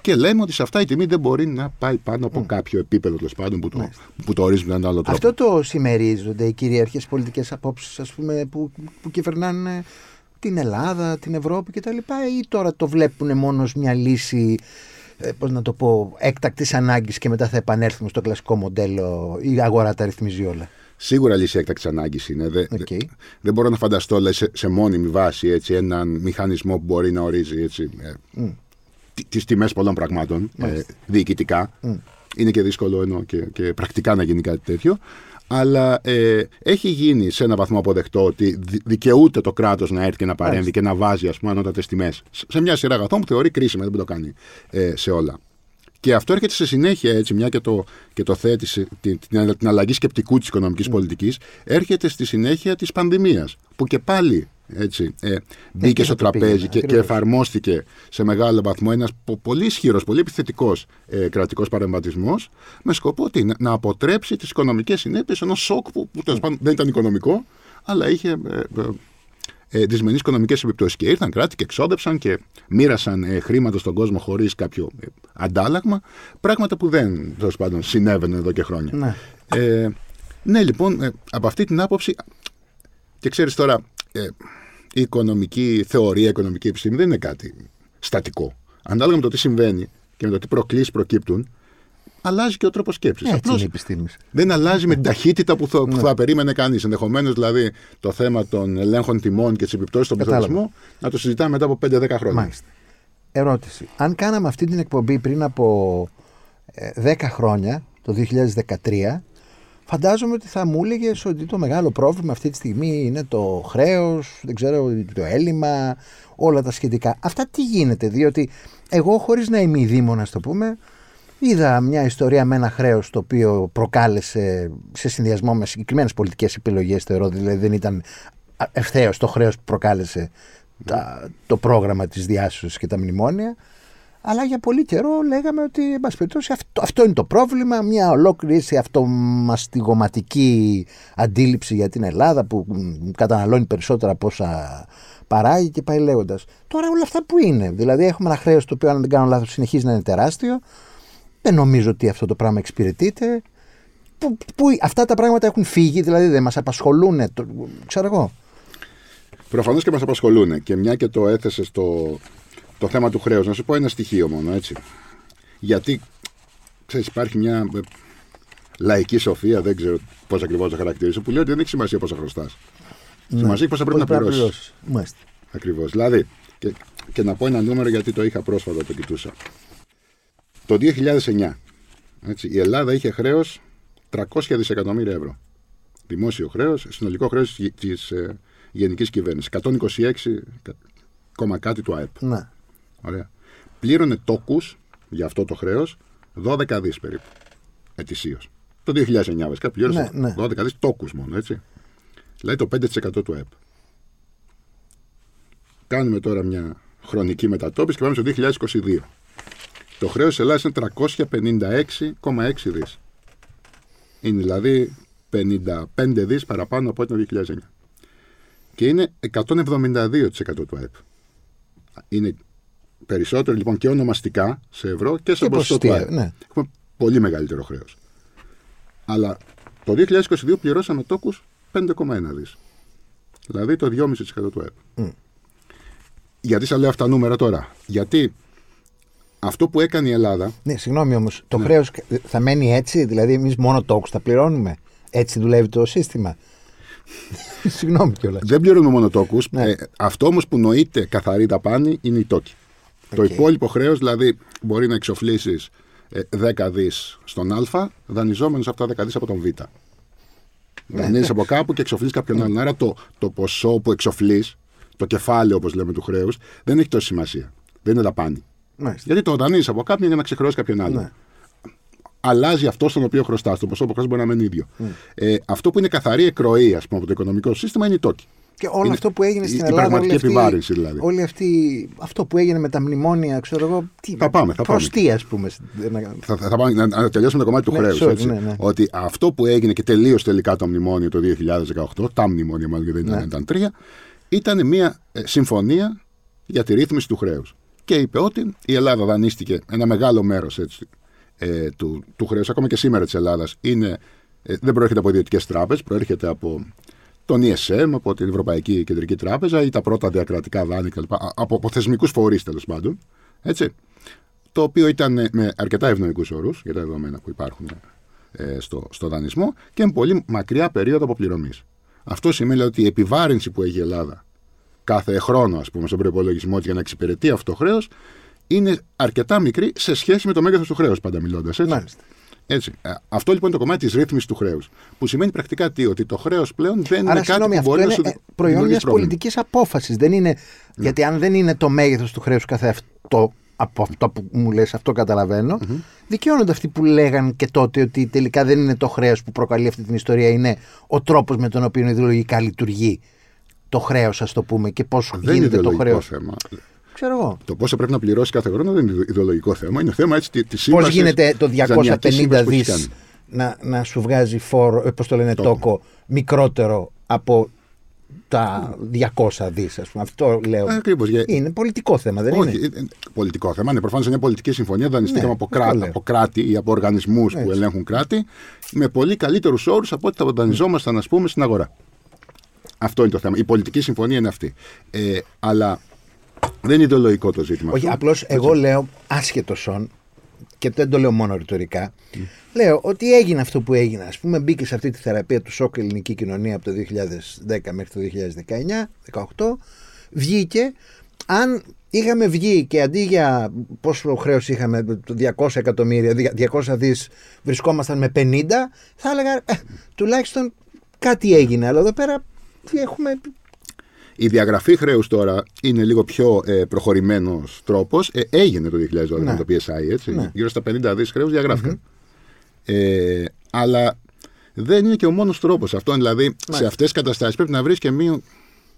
και λέμε ότι σε αυτά η τιμή δεν μπορεί να πάει πάνω από κάποιο επίπεδο τέλος πάντων που το, που το ορίζουμε έναν άλλο τρόπο. Αυτό το συμμερίζονται οι κυρίαρχε πολιτικές απόψεις που, που κυβερνάνε την Ελλάδα, την Ευρώπη κτλ. ή τώρα το βλέπουν μόνος ως μια λύση ε, πώς να το πω, έκτακτης ανάγκης και μετά θα επανέλθουμε στο κλασικό μοντέλο η αγορά τα ρυθμίζει όλα. Σίγουρα λύση έκτακτης ανάγκης είναι. Δεν, okay. δεν μπορώ να φανταστώ λέει, σε, σε, μόνιμη βάση έτσι, έναν μηχανισμό που μπορεί να ορίζει έτσι, mm. τις τιμές πολλών πραγμάτων ε, διοικητικά. Mm. Είναι και δύσκολο ενώ και, και πρακτικά να γίνει κάτι τέτοιο αλλά ε, έχει γίνει σε ένα βαθμό αποδεκτό ότι δικαιούται το κράτος να έρθει και να παρέμβει και να βάζει ας πούμε ανώτατες τιμές σε μια σειρά αγαθών που θεωρεί κρίσιμα, δεν μπορεί να το κάνει ε, σε όλα. Και αυτό έρχεται σε συνέχεια έτσι, μια και το, και το θέτει την, την, την αλλαγή σκεπτικού της οικονομικής mm. πολιτικής, έρχεται στη συνέχεια της πανδημίας. Που και πάλι έτσι, ε, μπήκε στο τραπέζι και, και, εφαρμόστηκε σε μεγάλο βαθμό ένας πολύ ισχυρός, πολύ επιθετικός ε, κρατικός παρεμβατισμός με σκοπό τι, να, αποτρέψει τις οικονομικές συνέπειες ενός σοκ που, που mm. δεν ήταν οικονομικό, αλλά είχε ε, ε, ε, δυσμενείς οικονομικές επιπτώσεις. Και ήρθαν κράτη και εξόδεψαν και μοίρασαν ε, χρήματα στον κόσμο χωρίς κάποιο ε, αντάλλαγμα. Πράγματα που δεν τέλος πάντων συνέβαιναν εδώ και χρόνια. Ναι, ε, ναι λοιπόν, ε, από αυτή την άποψη. Και ξέρεις τώρα, ε, η οικονομική θεωρία, η οικονομική επιστήμη δεν είναι κάτι στατικό. Ανάλογα με το τι συμβαίνει και με το τι προκλήσεις προκύπτουν, αλλάζει και ο τρόπος σκέψης. Έτσι είναι η επιστήμη. Δεν αλλάζει με την ταχύτητα που θα, που ναι. θα περίμενε κανείς. Ενδεχομένως δηλαδή το θέμα των ελέγχων τιμών και τις επιπτώσεις στον πληθωρισμό να το συζητάμε μετά από 5-10 χρόνια. Μάλιστα. Ερώτηση. Αν κάναμε αυτή την εκπομπή πριν από 10 ε, χρόνια, το 2013, φαντάζομαι ότι θα μου έλεγες ότι το μεγάλο πρόβλημα αυτή τη στιγμή είναι το χρέος, δεν ξέρω, το έλλειμμα, όλα τα σχετικά. Αυτά τι γίνεται, διότι εγώ χωρίς να είμαι ειδήμονας, το πούμε, Είδα μια ιστορία με ένα χρέος το οποίο προκάλεσε σε συνδυασμό με συγκεκριμένες πολιτικές επιλογές, θεωρώ. Δηλαδή δεν ήταν ευθέως το χρέος που προκάλεσε το πρόγραμμα της διάσωσης και τα μνημόνια. Αλλά για πολύ καιρό λέγαμε ότι εν περιπτώσει, αυτό, αυτό είναι το πρόβλημα. Μια ολόκληρη αυτομαστιγωματική αντίληψη για την Ελλάδα που καταναλώνει περισσότερα από όσα παράγει και πάει λέγοντας. Τώρα όλα αυτά που είναι. Δηλαδή έχουμε ένα χρέος το οποίο, αν δεν κάνω λάθος, συνεχίζει να είναι τεράστιο. Δεν νομίζω ότι αυτό το πράγμα εξυπηρετείται. Που, που αυτά τα πράγματα έχουν φύγει, δηλαδή δεν μας απασχολούν, το, ξέρω εγώ. Προφανώς και μας απασχολούν. Και μια και το έθεσε στο το θέμα του χρέους, να σου πω ένα στοιχείο μόνο, έτσι. Γιατί, ξέρεις, υπάρχει μια ε, λαϊκή σοφία, δεν ξέρω πώς ακριβώς το χαρακτηρίζω, που λέει ότι δεν έχει σημασία πόσα χρωστάς. Ναι. Σημασία έχει πόσα πρέπει να πληρώσεις. Ακριβώς. Δηλαδή, και, και να πω ένα νούμερο γιατί το είχα πρόσφατα, το κοιτούσα. Το 2009 έτσι, η Ελλάδα είχε χρέος 300 δισεκατομμύρια ευρώ. Δημόσιο χρέος, συνολικό χρέος της ε, γενικής κυβέρνησης. 126 κόμμα κάτι του ΑΕΠ. Ναι. Ωραία. Πλήρωνε τόκους για αυτό το χρέος 12 δις περίπου. Ετησίως. Το 2009 βασικά πλήρωσε Ναι, ναι. 12 δις τόκους μόνο, έτσι. Δηλαδή το 5% του ΑΕΠ. Κάνουμε τώρα μια χρονική μετατόπιση και πάμε στο 2022. Το χρέος της Ελλάδας είναι 356,6 δις. Είναι δηλαδή 55 δις παραπάνω από ό,τι το 2009. Και είναι 172% του ΑΕΠ. Είναι περισσότερο λοιπόν και ονομαστικά σε ευρώ και σε Και ποσοστό του ποσοστία, ΑΕΠ. ναι. Έχουμε πολύ μεγαλύτερο χρέος. Αλλά το 2022 πληρώσαμε τόκους 5,1 δις. Δηλαδή το 2,5% του ΑΕΠ. Γιατί σας λέω αυτά νούμερα τώρα; Γιατί αυτό που έκανε η Ελλάδα Ναι, συγγνώμη όμως. Το χρέος θα μένει έτσι, δηλαδή εμείς μόνο τόκους θα πληρώνουμε; Έτσι δουλεύει το σύστημα; (laughs) συγγνώμη κιόλας. δεν πληρώνουμε μόνο τόκους. Ναι. Ε, αυτό όμως που νοείται καθαρή δαπάνη είναι οι τόκοι. Το Οκ. υπόλοιπο χρέος δηλαδή μπορεί να εξοφλήσεις ε, 10 δις στον Α, δανειζόμενος αυτά 10 δις από τον Β. Ναι. Δανείζεις από κάπου και εξοφλείς κάποιον άλλον. Άρα το, το ποσό που εξοφλείς, το κεφάλαιο όπως λέμε του χρέους, δεν έχει τόση σημασία. Δεν είναι δαπάνη. Μάλιστα. Γιατί το δανείζεις από κάποιον για να ξεχρεώσεις κάποιον άλλον. Ναι. Αλλάζει αυτό στον οποίο χρωστάς. Το ποσό που χρωστάς μπορεί να μένει ίδιο. Ναι. Ε, αυτό που είναι καθαρή εκροή ας πούμε, από το οικονομικό σύστημα είναι η τόκη. Και όλο Είναι αυτό που έγινε η- στην η Ελλάδα. πραγματική όλη αυτή- επιβάρυνση, δηλαδή. Όλη αυτή, αυτό που έγινε με τα μνημόνια, ξέρω εγώ. Τι, Θα πάμε, θα προς πάμε. τι, ας πούμε. να- Θα, θα, θα πάμε να, να τελειώσουμε το κομμάτι του Ναι, χρέους. sorry, ναι, ναι. Ότι αυτό που έγινε και τελείωσε τελικά το μνημόνιο το 2018, τα μνημόνια μάλλον γιατί δεν ήταν, Ναι. ήταν τρία, ήταν μια ε, συμφωνία για τη ρύθμιση του χρέους. Και είπε ότι η Ελλάδα δανείστηκε ένα μεγάλο μέρος ε, του, του χρέους, ακόμα και σήμερα της Ελλάδας, ε, δεν προέρχεται από ιδιωτικές τράπεζες, προέρχεται από τον ESM, από την Ευρωπαϊκή Κεντρική Τράπεζα ή τα πρώτα διακρατικά δάνεια κλπ. Α- Από, από θεσμικούς φορείς τέλος πάντων. Έτσι. Το οποίο ήταν ε, με αρκετά ευνοϊκούς όρους για τα δεδομένα που υπάρχουν ε, στο, στο δανεισμό και με πολύ μακριά περίοδο αποπληρωμής. Αυτό σημαίνει ότι η επιβάρυνση που έχει η Ελλάδα κάθε χρόνο, ας πούμε, στον προπολογισμό της για να εξυπηρετεί αυτό το χρέος είναι αρκετά μικρή σε σχέση με το μέγεθος του χρέους, πάντα μιλώντας. Μάλιστα. Έτσι. Ε, Αυτό λοιπόν είναι το κομμάτι της ρύθμισης του χρέους. Που σημαίνει πρακτικά τι, ότι το χρέος πλέον δεν Άρα, είναι κάτι συγγνώμη, που αυτό μπορεί είναι να σου ε, προϊόν μιας δημιουργήσει πρόβλημα. πολιτικής απόφασης. Δεν είναι. Γιατί αν δεν είναι το μέγεθος του χρέους καθε αυτό, από αυτό που μου λες, αυτό καταλαβαίνω, δικαιώνονται αυτοί που λέγαν και τότε ότι τελικά δεν είναι το χρέος που προκαλεί αυτή την ιστορία, είναι ο τρόπος με τον οποίο ιδεολογικά λειτουργεί το χρέος, ας το πούμε, και πώς Δεν είναι γίνεται το ιδεολογικό χρέος. θέμα. Ξέρω εγώ. Το πόσο πρέπει να πληρώσει κάθε χρόνο δεν είναι ιδεολογικό θέμα. Είναι θέμα έτσι τη Πώς σύμβασης. γίνεται το 250 δις κάνει. να, να σου βγάζει φόρο, ε, πώς το λένε, τόκο, μικρότερο από τα 200 δις, ας πούμε. Αυτό λέω. Ακριβώς, για- Είναι πολιτικό θέμα, δεν Όχι, είναι; ε, ε, πολιτικό θέμα. Είναι προφανώς μια πολιτική συμφωνία. Δανειστήκαμε Ναι, από, αυτό κρά- λέω. από κράτη ή από οργανισμούς που Έτσι. ελέγχουν κράτη με πολύ καλύτερους όρους από ό,τι θα δανειζόμασταν, ας πούμε, στην αγορά. Αυτό είναι το θέμα. Η πολιτική συμφωνία είναι αυτή. Ε, αλλά δεν είναι ιδεολογικό το ζήτημα. Όχι, αυτό. απλώ εγώ λέω άσχετο σον και δεν το λέω μόνο ρητορικά. Λέω ότι έγινε αυτό που έγινε. Α πούμε, μπήκε σε αυτή τη θεραπεία του σοκ ελληνική κοινωνία από το 2010 μέχρι το 2019-2018. Βγήκε. Αν είχαμε βγει και αντί για πόσο χρέος είχαμε, το 200 εκατομμύρια, 200 δις, βρισκόμασταν με 50, θα έλεγα ε, τουλάχιστον κάτι έγινε. Αλλά εδώ πέρα τι έχουμε. Η διαγραφή χρέους τώρα είναι λίγο πιο ε, προχωρημένος τρόπος. Ε, έγινε το 2012 Ναι. με το PSI, έτσι. Ναι. Γύρω στα 50 δις χρέους διαγράφηκαν. Ε, αλλά δεν είναι και ο μόνος τρόπος. Αυτό δηλαδή σε αυτές τις καταστάσεις πρέπει να βρεις και μία,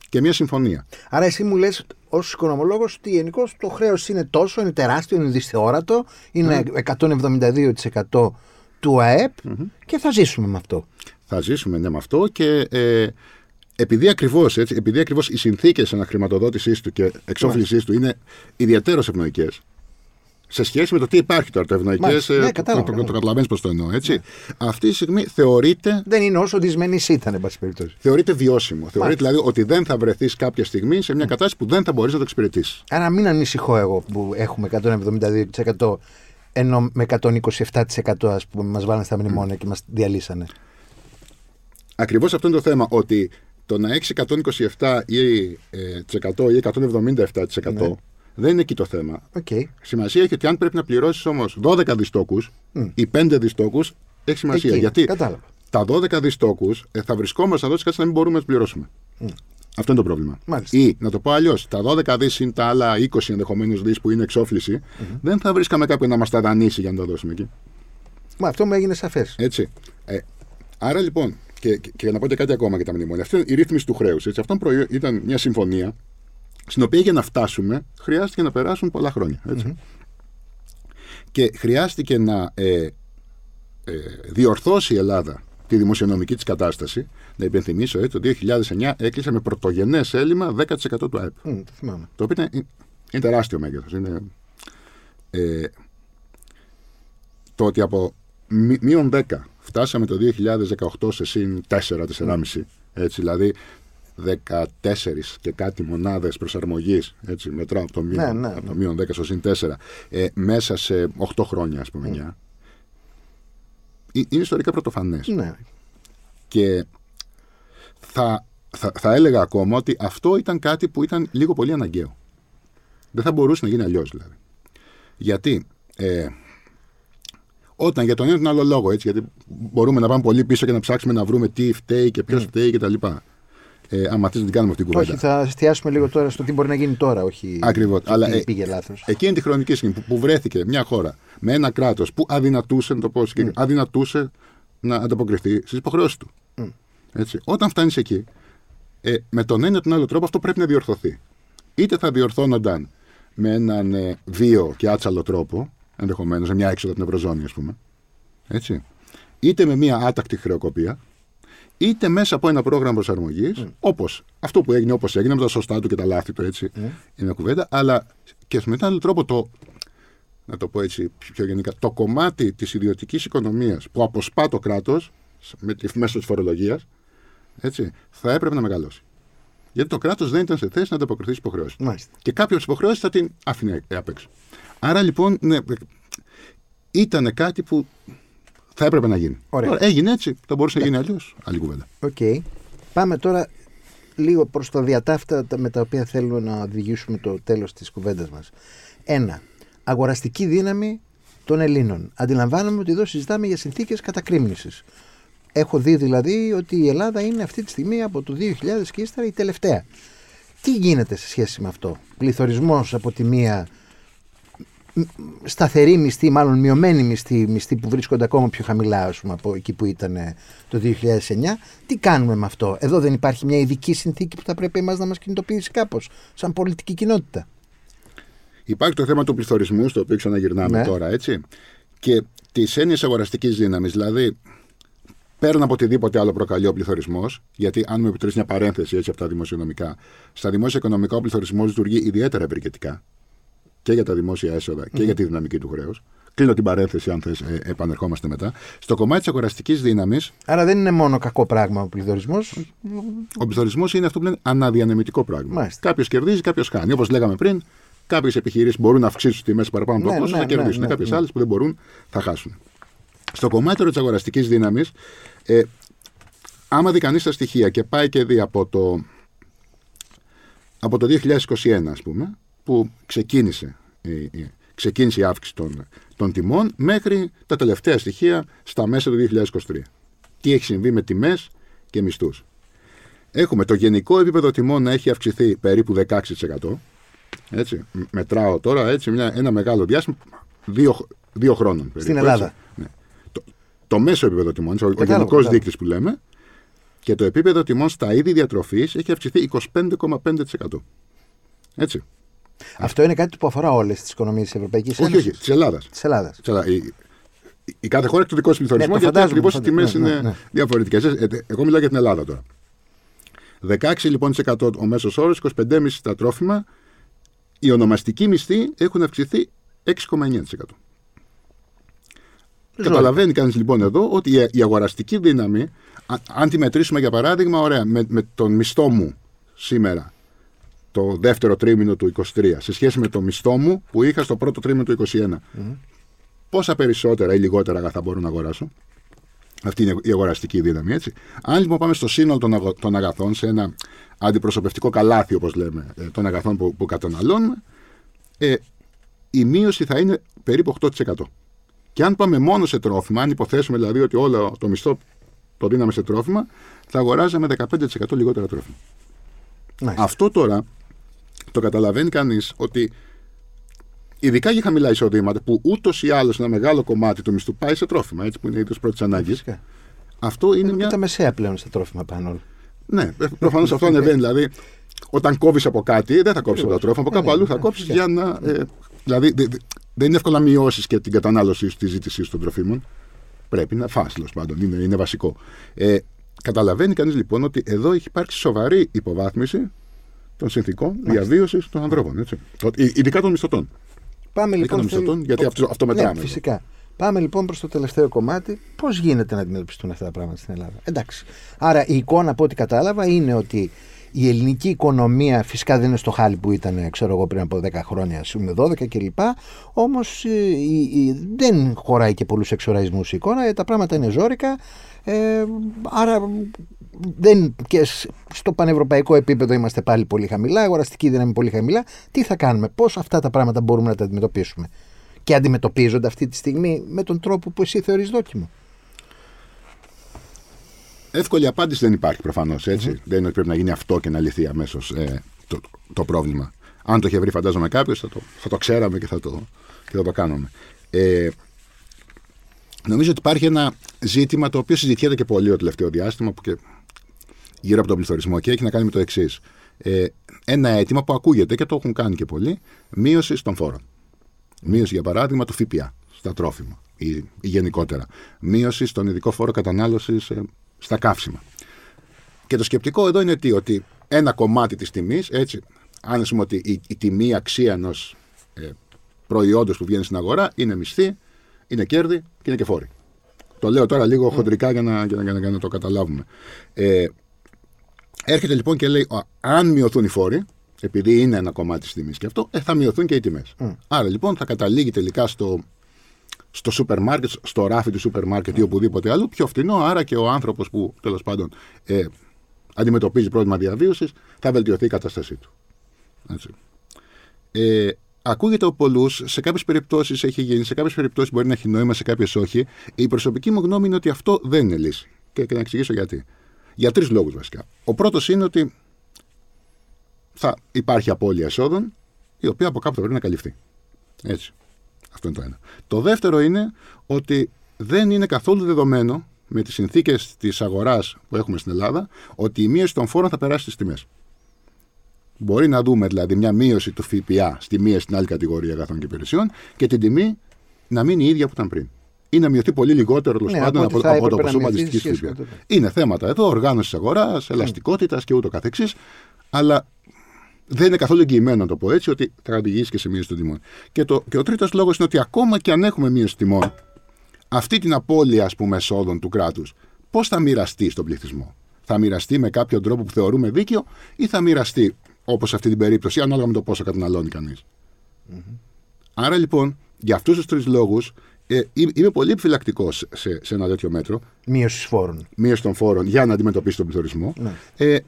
και μία συμφωνία. Άρα εσύ μου λες ως οικονομολόγος ότι γενικώς το χρέος είναι τόσο, είναι τεράστιο, είναι δυσθεώρατο, είναι 172% του ΑΕΠ και θα ζήσουμε με αυτό. Θα ζήσουμε ναι, με αυτό και ε, επειδή ακριβώς επειδή ακριβώς οι συνθήκες αναχρηματοδότησής του και εξόφλησής του είναι ιδιαίτερως ευνοϊκές. Σε σχέση με το τι υπάρχει τώρα, το ευνοϊκές. Μάλιστα. Ναι, κατάλαβα, το, το, κατάλαβα. το καταλαβαίνεις πώς το εννοώ, έτσι. Αυτή τη στιγμή θεωρείται Δεν είναι όσο δυσμενής ήταν, εν πάση περιπτώσει. θεωρείται βιώσιμο. Θεωρείται δηλαδή ότι δεν θα βρεθείς κάποια στιγμή σε μια κατάσταση που δεν θα μπορείς να το εξυπηρετήσεις. Άρα μην ανησυχώ εγώ που έχουμε 172% ενώ με 127% ας πούμε μας βάλανε στα μνημόνια και μας διαλύσανε. Ακριβώς αυτό είναι το θέμα. Ότι το να έχεις 127 ή, ε, της 100 ή 177% Ναι. δεν είναι εκεί το θέμα. Οκ. Σημασία έχει ότι αν πρέπει να πληρώσεις όμως 12 δις τόκους ή 5 δις τόκους, έχει σημασία. Εκεί, Γιατί κατάλαβα. τα 12 δις τόκους ε, θα βρισκόμαστε εδώ σε να μην μπορούμε να τι πληρώσουμε. Αυτό είναι το πρόβλημα. Μάλιστα. Ή, να το πω αλλιώς, τα 12 δις είναι τα άλλα 20 ενδεχομένως δις που είναι εξόφληση, δεν θα βρίσκαμε κάποιον να μας τα δανείσει για να τα δώσουμε εκεί. Μα αυτό μου έγινε σαφές. Έτσι. Ε, άρα λοιπόν, και, και, και να πω και κάτι ακόμα για τα μνημόνια. Αυτή είναι η ρύθμιση του χρέους. Αυτό προϊό- ήταν μια συμφωνία στην οποία για να φτάσουμε χρειάστηκε να περάσουν πολλά χρόνια. Έτσι. Και χρειάστηκε να ε, ε, διορθώσει η Ελλάδα τη δημοσιονομική της κατάσταση. Να υπενθυμίσω, ε, το 2009 έκλεισε με πρωτογενές έλλειμμα 10% του ΑΕΠ. Μμ, το θυμάμαι. Το οποίο είναι, είναι τεράστιο μέγεθος. Είναι, ε, το ότι από μη- μείον 10 φτάσαμε το 2018 σε συν 4-4,5. Έτσι, δηλαδή 14 και κάτι μονάδες προσαρμογής, έτσι, μετράω από το μείον, Ναι, ναι, από το ναι. μείον 10 στο συν 4, ε, μέσα σε 8 χρόνια, ας πούμε, 9. Ε, Είναι ιστορικά πρωτοφανές. Ναι. Και θα, θα, θα έλεγα ακόμα ότι αυτό ήταν κάτι που ήταν λίγο πολύ αναγκαίο. Δεν θα μπορούσε να γίνει αλλιώς δηλαδή. Γιατί ε, όταν για τον ένα ή τον άλλο λόγο, έτσι, γιατί μπορούμε να πάμε πολύ πίσω και να ψάξουμε να βρούμε τι φταίει και ποιος φταίει κτλ. Ε, άμα θες να την κάνουμε αυτή την κουβέντα. Όχι, θα εστιάσουμε λίγο τώρα στο τι μπορεί να γίνει τώρα, όχι. Ακριβώς. στο Αλλά, τι ε, πήγε λάθος. Εκείνη τη χρονική στιγμή που, που βρέθηκε μια χώρα με ένα κράτος που αδυνατούσε, να το πω συγκεκριμένα, αδυνατούσε να ανταποκριθεί στις υποχρεώσεις του. Έτσι. Όταν φτάνεις εκεί, ε, με τον ένα ή τον άλλο τρόπο αυτό πρέπει να διορθωθεί. Είτε θα διορθώνονταν με έναν ε, βίο και άτσαλο τρόπο, ενδεχομένως, σε μια έξοδο από την Ευρωζώνη, ας πούμε. Έτσι. Είτε με μια άτακτη χρεοκοπία, είτε μέσα από ένα πρόγραμμα προσαρμογής, όπως αυτό που έγινε, όπως έγινε, με τα σωστά του και τα λάθη του, έτσι. Είναι μια κουβέντα, αλλά και με έναν άλλο τρόπο το. Να το πω έτσι πιο γενικά, το κομμάτι της ιδιωτικής οικονομίας που αποσπά το κράτος μέσω της φορολογίας, έτσι, θα έπρεπε να μεγαλώσει. Γιατί το κράτος δεν ήταν σε θέση να ανταποκριθεί στις υποχρεώσεις. Μάλιστα. Και κάποιες υποχρεώσεις θα την άφηνε απ' έξω. Άρα λοιπόν, ναι, ήταν κάτι που θα έπρεπε να γίνει. Ωραία. Τώρα, έγινε έτσι, θα μπορούσε να γίνει αλλιώς. Άλλη κουβέντα. Οκ. Πάμε τώρα λίγο προς τα διά ταύτα τα- με τα οποία θέλουμε να οδηγήσουμε το τέλος της κουβέντας μας. Ένα. Αγοραστική δύναμη των Ελλήνων. Αντιλαμβάνομαι ότι εδώ συζητάμε για συνθήκες κατακρίμνησης. Έχω δει δηλαδή ότι η Ελλάδα είναι αυτή τη στιγμή από το 2000 και ύστερα η τελευταία. Τι γίνεται σε σχέση με αυτό; Πληθωρισμός από τη μία μ- σταθερή μισθή, μάλλον μειωμένη μισθή, μισθή που βρίσκονται ακόμα πιο χαμηλά ας πούμε, από εκεί που ήταν ε, το 2009. Τι κάνουμε με αυτό; Εδώ δεν υπάρχει μια ειδική συνθήκη που θα πρέπει εμάς να μας κινητοποιήσει κάπως, σαν πολιτική κοινότητα. Υπάρχει το θέμα του πληθωρισμού, στο οποίο ξαναγυρνάμε Ναι. τώρα, έτσι. Και της έννοιας αγοραστικής δύναμης. Δηλαδή, πέραν από οτιδήποτε άλλο προκαλεί ο πληθωρισμός, γιατί αν μου επιτρέψεις μια παρένθεση έτσι από τα δημοσιονομικά, στα δημόσια οικονομικά ο πληθωρισμός λειτουργεί ιδιαίτερα ευεργετικά και για τα δημόσια έσοδα και για τη δυναμική του χρέους. Κλείνω την παρένθεση, αν θες, ε, επανερχόμαστε μετά. Στο κομμάτι της αγοραστική δύναμη, Άρα δεν είναι μόνο κακό πράγμα ο πληθωρισμός. ο πληθωρισμός είναι αυτό που λένε αναδιανεμητικό πράγμα. Μάλιστα. Κάποιος κερδίζει, κάποιος χάνει. Όπως λέγαμε πριν, κάποιες επιχειρήσεις μπορούν να αυξήσουν τις τιμές παραπάνω από το Ναι, κόστος, ναι, θα κερδίσουν. ναι, ναι, κάποιες ναι. άλλες που δεν μπορούν, θα χάσουν. Στο κομμάτι της αγοραστική δύναμης, ε, άμα δει κανείς τα στοιχεία και πάει και δει από το, από το 2021, ας πούμε, που ξεκίνησε, η- η- ξεκίνησε η αύξηση των, των τιμών μέχρι τα τελευταία στοιχεία στα μέσα του 2023. Τι έχει συμβεί με τιμές και μισθούς. Έχουμε το γενικό επίπεδο τιμών να έχει αυξηθεί περίπου 16%. Έτσι. Μ- Μετράω τώρα έτσι, μια, ένα μεγάλο διάστημα δύο, χ- δύο χρόνων. Περίπου, Στην έτσι. Ελλάδα. Ναι. Το, το μέσο επίπεδο τιμών, ο, ο Κατάλαβα, γενικός κατάλαβα. δείκτης που λέμε, και το επίπεδο τιμών στα είδη διατροφής έχει αυξηθεί 25,5%. Έτσι. Αυτό είναι κάτι που αφορά όλες τις οικονομίες της Ευρωπαϊκής Όχι, Ένωσης. όχι, της Ελλάδας. Της Ελλάδας. Η, η, η κάθε χώρα έχει το δικό της πληθωρισμό Ναι, το γιατί φαντάζομαι, ακριβώς οι το τιμές φαντάζομαι. είναι Ναι, ναι. διαφορετικές. Εγώ μιλάω για την Ελλάδα τώρα. 16 λοιπόν της εκατό ο μέσος όρος, 25,5 στα τρόφιμα. Οι ονομαστικοί μισθοί έχουν αυξηθεί 6,9%. Καταλαβαίνει κανείς λοιπόν εδώ ότι η, η αγοραστική δύναμη, α- αν τη μετρήσουμε για παράδειγμα, ωραία, με, με τον μισθό μου σήμερα, το δεύτερο τρίμηνο του 23, σε σχέση με το μισθό μου που είχα στο πρώτο τρίμηνο του 21, πόσα περισσότερα ή λιγότερα αγαθά μπορώ να αγοράσω; Αυτή είναι η αγοραστική δύναμη, έτσι. Αν λοιπόν πάμε στο σύνολο των, αγο- των αγαθών, σε ένα αντιπροσωπευτικό καλάθι, όπως λέμε, ε, των αγαθών που, που καταναλώνουμε, ε, η μείωση θα είναι περίπου 8%. Και αν πάμε μόνο σε τρόφιμα, αν υποθέσουμε δηλαδή ότι όλο το μισθό το δίναμε σε τρόφιμα, θα αγοράζαμε 15% λιγότερα τρόφιμα. Nice. Αυτό τώρα το καταλαβαίνει κανείς ότι ειδικά για χαμηλά εισοδήματα, που ούτως ή άλλως ένα μεγάλο κομμάτι του μισθού πάει σε τρόφιμα, έτσι που είναι είδος πρώτης ανάγκης. Φυσικά. Αυτό είναι Και μια. τα μεσαία πλέον στα τρόφιμα πάνω. όλα. Ναι, προφανώς αυτό ανεβαίνει. Δηλαδή, όταν κόβεις από κάτι, δεν θα κόψεις από τα τρόφιμα, από κάπου Ναι, αλλού ναι, θα ναι, κόψεις φυσικά. για να. ε, δηλαδή, δε- δε- δεν είναι εύκολο να μειώσεις και την κατανάλωσή σου, της ζήτησή σου των τροφίμων. Πρέπει να φας, τέλος πάντων. Είναι, είναι βασικό. Ε, καταλαβαίνει κανείς λοιπόν ότι εδώ έχει υπάρξει σοβαρή υποβάθμιση των συνθήκων διαβίωσης των ανθρώπων. Έτσι. Το- ει- Ειδικά των μισθωτών. Πάμε Ειδικά λοιπόν. των στο- μισθωτών, γιατί αυτό, αυτό μετράμε. Ναι, φυσικά. Πάμε λοιπόν προς το τελευταίο κομμάτι. Πώς γίνεται να αντιμετωπιστούν αυτά τα πράγματα στην Ελλάδα; Εντάξει. Άρα η εικόνα από ό,τι κατάλαβα είναι ότι η ελληνική οικονομία φυσικά δεν είναι στο χάλι που ήταν ξέρω εγώ, πριν από 10 χρόνια, με 12 κλπ. Όμως δεν χωράει και πολλούς εξοραϊσμούς η εικόνα. ε, Τα πράγματα είναι ζώρικα. Ε, άρα δεν, και σ- στο πανευρωπαϊκό επίπεδο είμαστε πάλι πολύ χαμηλά, αγοραστική δύναμη πολύ χαμηλά. Τι θα κάνουμε, πώς αυτά τα πράγματα μπορούμε να τα αντιμετωπίσουμε; Και αντιμετωπίζονται αυτή τη στιγμή με τον τρόπο που εσύ θεωρείς δόκιμο. Εύκολη απάντηση δεν υπάρχει προφανώς. Δεν είναι ότι πρέπει να γίνει αυτό και να λυθεί αμέσως ε, το, το πρόβλημα. Αν το είχε βρει, φαντάζομαι κάποιος, θα το, θα το ξέραμε και θα το, και θα το κάνουμε. Ε, νομίζω ότι υπάρχει ένα ζήτημα το οποίο συζητιέται και πολύ το τελευταίο διάστημα που και γύρω από τον πληθωρισμό και έχει να κάνει με το εξής. Ε, ένα αίτημα που ακούγεται και το έχουν κάνει και πολλοί, μείωση των φόρων. Μείωση, για παράδειγμα, του ΦΠΑ στα τρόφιμα ή, ή γενικότερα. Μείωση στον ειδικό φόρο κατανάλωσης στα καύσιμα. Και το σκεπτικό εδώ είναι τι, ότι ένα κομμάτι της τιμής, έτσι, αν ας πούμε ότι η, η τιμή αξία ενός ε, προϊόντος που βγαίνει στην αγορά είναι μισθή, είναι κέρδη και είναι και φόροι. Το λέω τώρα λίγο χοντρικά για να, για να, για να, για να το καταλάβουμε. Ε, έρχεται λοιπόν και λέει, «Α, αν μειωθούν οι φόροι, επειδή είναι ένα κομμάτι της τιμής και αυτό, ε, θα μειωθούν και οι τιμές. Άρα λοιπόν θα καταλήγει τελικά στο, στο σούπερ μάρκετ, στο ράφι του σούπερ μάρκετ ή οπουδήποτε άλλο, πιο φθηνό. Άρα και ο άνθρωπος που τέλος πάντων ε, αντιμετωπίζει πρόβλημα διαβίωσης θα βελτιωθεί η κατάστασή του. Έτσι. Ε, ακούγεται από πολλού, σε κάποιες περιπτώσεις έχει γίνει, σε κάποιες περιπτώσεις μπορεί να έχει νόημα, σε κάποιες όχι. Η προσωπική μου γνώμη είναι ότι αυτό δεν είναι λύση. Και, και να εξηγήσω γιατί. Για τρεις λόγους βασικά. Ο πρώτος είναι ότι θα υπάρχει απώλεια εσόδων, η οποία από κάπου θα πρέπει να καλυφθεί. Έτσι. Αυτό είναι το ένα. Το δεύτερο είναι ότι δεν είναι καθόλου δεδομένο με τις συνθήκες της αγοράς που έχουμε στην Ελλάδα ότι η μείωση των φόρων θα περάσει στις τιμές. Μπορεί να δούμε δηλαδή μια μείωση του ΦΠΑ στη μία στην άλλη κατηγορία αγαθών και υπηρεσιών και την τιμή να μείνει η ίδια που ήταν πριν. Ή να μειωθεί πολύ λιγότερο τέλος Ναι, πάντων από από, ό,τι θα από το έπρεπε να ποσό μειωθεί αντιστοιχή σχέση ΦΠΑ. με το- Είναι θέματα εδώ οργάνωσης αγοράς, ελαστικότητας και ούτω καθεξής Αλλά δεν είναι καθόλου εγγυημένο να το πω έτσι ότι θα οδηγήσει και σε μείωση των τιμών. Και, το, και ο τρίτος λόγος είναι ότι ακόμα και αν έχουμε μείωση τιμών, αυτή την απώλεια ας πούμε, εσόδων του κράτους, πώς θα μοιραστεί στον πληθυσμό; Θα μοιραστεί με κάποιον τρόπο που θεωρούμε δίκαιο ή θα μοιραστεί όπως σε αυτή την περίπτωση, ανάλογα με το πόσο καταναλώνει κανείς; Άρα λοιπόν, για αυτούς τους τρεις λόγους, ε, είμαι είμαι πολύ επιφυλακτικός σε, σε, σε ένα τέτοιο μέτρο Μείωση φόρων. μείωση των φόρων για να αντιμετωπίσει τον πληθωρισμό. Ναι. Ε,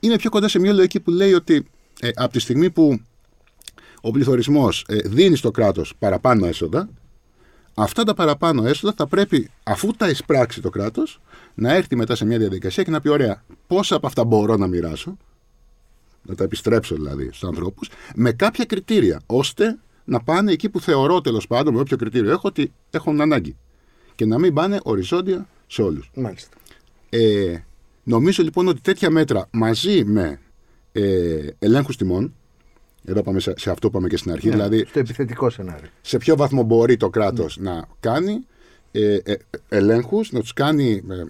είναι πιο κοντά σε μια λογική που λέει ότι ε, από τη στιγμή που ο πληθωρισμός ε, δίνει στο κράτος παραπάνω έσοδα, αυτά τα παραπάνω έσοδα θα πρέπει, αφού τα εισπράξει το κράτος, να έρθει μετά σε μια διαδικασία και να πει: Ωραία, πόσα από αυτά μπορώ να μοιράσω, να τα επιστρέψω δηλαδή στους ανθρώπους, με κάποια κριτήρια, ώστε να πάνε εκεί που θεωρώ τέλος πάντων, με όποιο κριτήριο έχω, ότι έχουν ανάγκη. Και να μην πάνε οριζόντια σε όλους. Μάλιστα. Ε, νομίζω λοιπόν ότι τέτοια μέτρα μαζί με ε, ελέγχους τιμών, εδώ πάμε σε, σε αυτό που είπαμε και στην αρχή, Ναι, δηλαδή Στο επιθετικό σενάριο. σε ποιο βαθμό μπορεί το κράτος να κάνει ε, ε, ελέγχους, να τους κάνει ε,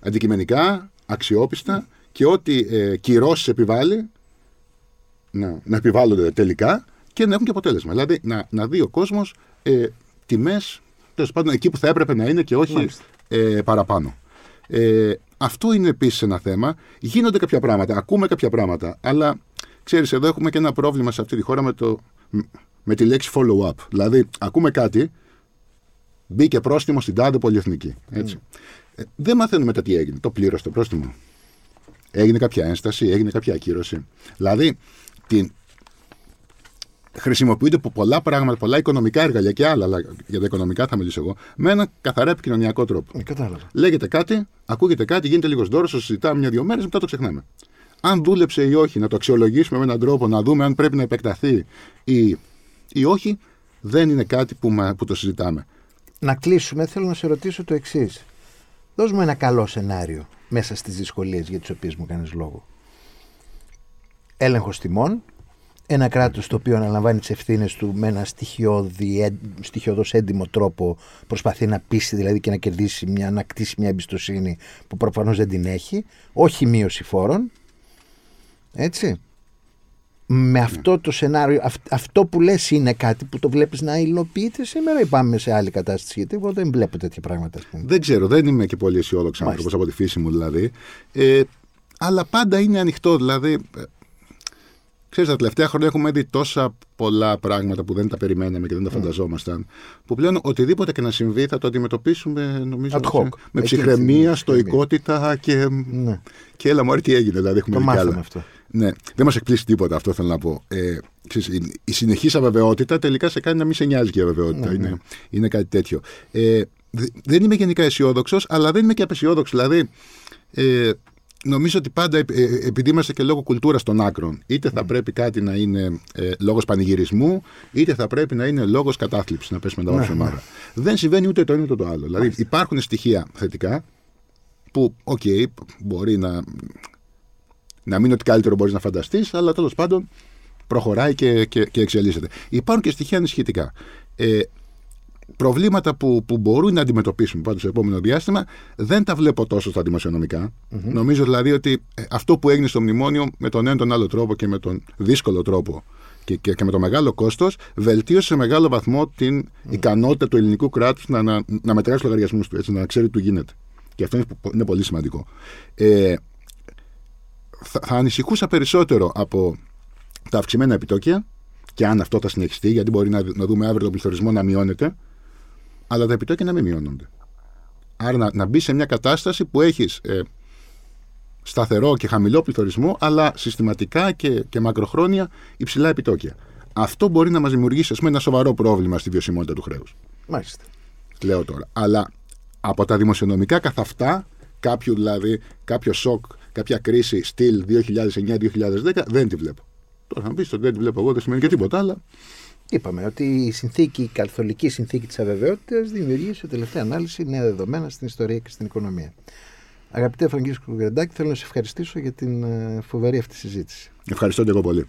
αντικειμενικά, αξιόπιστα και ό,τι ε, κυρώσεις επιβάλλει να, να επιβάλλονται τελικά και να έχουν και αποτέλεσμα. Δηλαδή να, να δει ο κόσμος ε, τιμές τέλος πάντων εκεί που θα έπρεπε να είναι και όχι Μάλιστα. ε, παραπάνω. Ε, αυτό είναι επίσης ένα θέμα. Γίνονται κάποια πράγματα, ακούμε κάποια πράγματα, αλλά ξέρεις, εδώ έχουμε και ένα πρόβλημα σε αυτή τη χώρα με, το, με τη λέξη follow-up. Δηλαδή, ακούμε κάτι, μπήκε πρόστιμο στην τάδε πολυεθνική. Έτσι. Ε, δεν μαθαίνουμε μετά τι έγινε. Το πλήρωσε το πρόστιμο. Έγινε κάποια ένσταση, έγινε κάποια ακύρωση. Δηλαδή, την, χρησιμοποιούνται από πολλά πράγματα, πολλά οικονομικά εργαλεία και άλλα, αλλά για τα οικονομικά θα μιλήσω εγώ, με έναν καθαρά επικοινωνιακό τρόπο. Ε, κατάλαβα. Λέγεται κάτι, ακούγεται κάτι, γίνεται λίγος δώρος, το συζητάμε μια-δύο μέρες, μετά το ξεχνάμε. Αν δούλεψε ή όχι, να το αξιολογήσουμε με έναν τρόπο, να δούμε αν πρέπει να επεκταθεί ή, ή όχι, δεν είναι κάτι που, μα, που το συζητάμε. Να κλείσουμε, θέλω να σε ρωτήσω το εξής. Δώσ' μου ένα καλό σενάριο μέσα στις δυσκολίες για τις οποίες μου κάνεις λόγο. Έλεγχος τιμών, ένα κράτος το οποίο αναλαμβάνει τις ευθύνες του με ένα στοιχειώδος έντιμο τρόπο προσπαθεί να πείσει δηλαδή και να κερδίσει μια, να κτίσει μια εμπιστοσύνη που προφανώς δεν την έχει, όχι μείωση φόρων, έτσι. Με αυτό το σενάριο, αυτό που λες είναι κάτι που το βλέπεις να υλοποιείται σήμερα ή πάμε σε άλλη κατάσταση γιατί εγώ δεν βλέπω τέτοια πράγματα. Ας πούμε. Δεν ξέρω, δεν είμαι και πολύ αισιόδοξο άνθρωπος από τη φύση μου δηλαδή. Ε, αλλά πάντα είναι ανοιχτό. Δηλαδή, ε, ξέρεις, τα τελευταία χρόνια έχουμε δει τόσα πολλά πράγματα που δεν τα περιμέναμε και δεν τα φανταζόμασταν. Που πλέον οτιδήποτε και να συμβεί θα το αντιμετωπίσουμε νομίζω Ad hoc. με Εκεί ψυχραιμία, έτσι, στοικότητα και, Ναι. και έλα μου τι έγινε. Δηλαδή, έχουμε Το δει κι άλλα. μάθαμε αυτό. Ναι, δεν μας εκπλήσει τίποτα αυτό θέλω να πω. Ε, ξέρεις, η, η συνεχής αβεβαιότητα τελικά σε κάνει να μην σε νοιάζει και η αβεβαιότητα. Ναι, ναι. είναι, είναι κάτι τέτοιο. Ε, δε- δεν είμαι γενικά αισιόδοξος, αλλά δεν είμαι και απαισιόδοξος. Δηλαδή, ε, νομίζω ότι πάντα ε, ε, επειδή είμαστε και λόγω κουλτούρας των άκρων, είτε θα πρέπει κάτι να είναι ε, λόγος πανηγυρισμού, είτε θα πρέπει να είναι λόγος κατάθλιψης, να πέσουμε τα βάρη ναι, Δεν συμβαίνει ούτε το ένα ούτε το άλλο. Δηλαδή, υπάρχουν στοιχεία θετικά που, οκ, μπορεί να, να μην είναι ό,τι καλύτερο μπορείς να φανταστείς, αλλά τέλος πάντων προχωράει και, και, και εξελίσσεται. Υπάρχουν και στοιχεία ανησυχητικά. Ε, προβλήματα που, που μπορούν να αντιμετωπίσουμε πάντως στο επόμενο διάστημα δεν τα βλέπω τόσο στα δημοσιονομικα Νομίζω δηλαδή ότι ε, αυτό που έγινε στο μνημόνιο με τον ένα τον άλλο τρόπο και με τον δύσκολο τρόπο και, και, και με το μεγάλο κόστος βελτίωσε σε μεγάλο βαθμό την ικανότητα του ελληνικού κράτους να, να, να μετράει τους λογαριασμούς του, έτσι, να ξέρει τι του γίνεται. Και αυτό είναι, είναι πολύ σημαντικό. Ε, θα, θα ανησυχούσα περισσότερο από τα αυξημένα επιτόκια και αν αυτό θα συνεχιστεί, γιατί μπορεί να, να δούμε αύριο τον πληθωρισμό να μειώνεται, αλλά τα επιτόκια να μην μειώνονται. Άρα να, να μπει σε μια κατάσταση που έχεις ε, σταθερό και χαμηλό πληθωρισμό, αλλά συστηματικά και, και μακροχρόνια υψηλά επιτόκια. Αυτό μπορεί να μας δημιουργήσει ας πούμε, ένα σοβαρό πρόβλημα στη βιωσιμότητα του χρέους. Μάλιστα. Λέω τώρα. Αλλά από τα δημοσιονομικά καθ' αυτά, κάποιο δηλαδή, κάποιο σοκ, κάποια κρίση στυλ 2009-2010, δεν τη βλέπω. Τώρα θα μου πεις ότι δεν τη βλέπω εγώ, δεν σημαίνει και τίποτα, αλλά Είπαμε ότι η συνθήκη, η καθολική συνθήκη της αβεβαιότητας δημιουργεί σε τελευταία ανάλυση νέα δεδομένα στην ιστορία και στην οικονομία. Αγαπητέ Φραγκίσκο Γκρεντάκη, θέλω να σε ευχαριστήσω για την ε, φοβερή αυτή συζήτηση. ευχαριστώ και εγώ πολύ.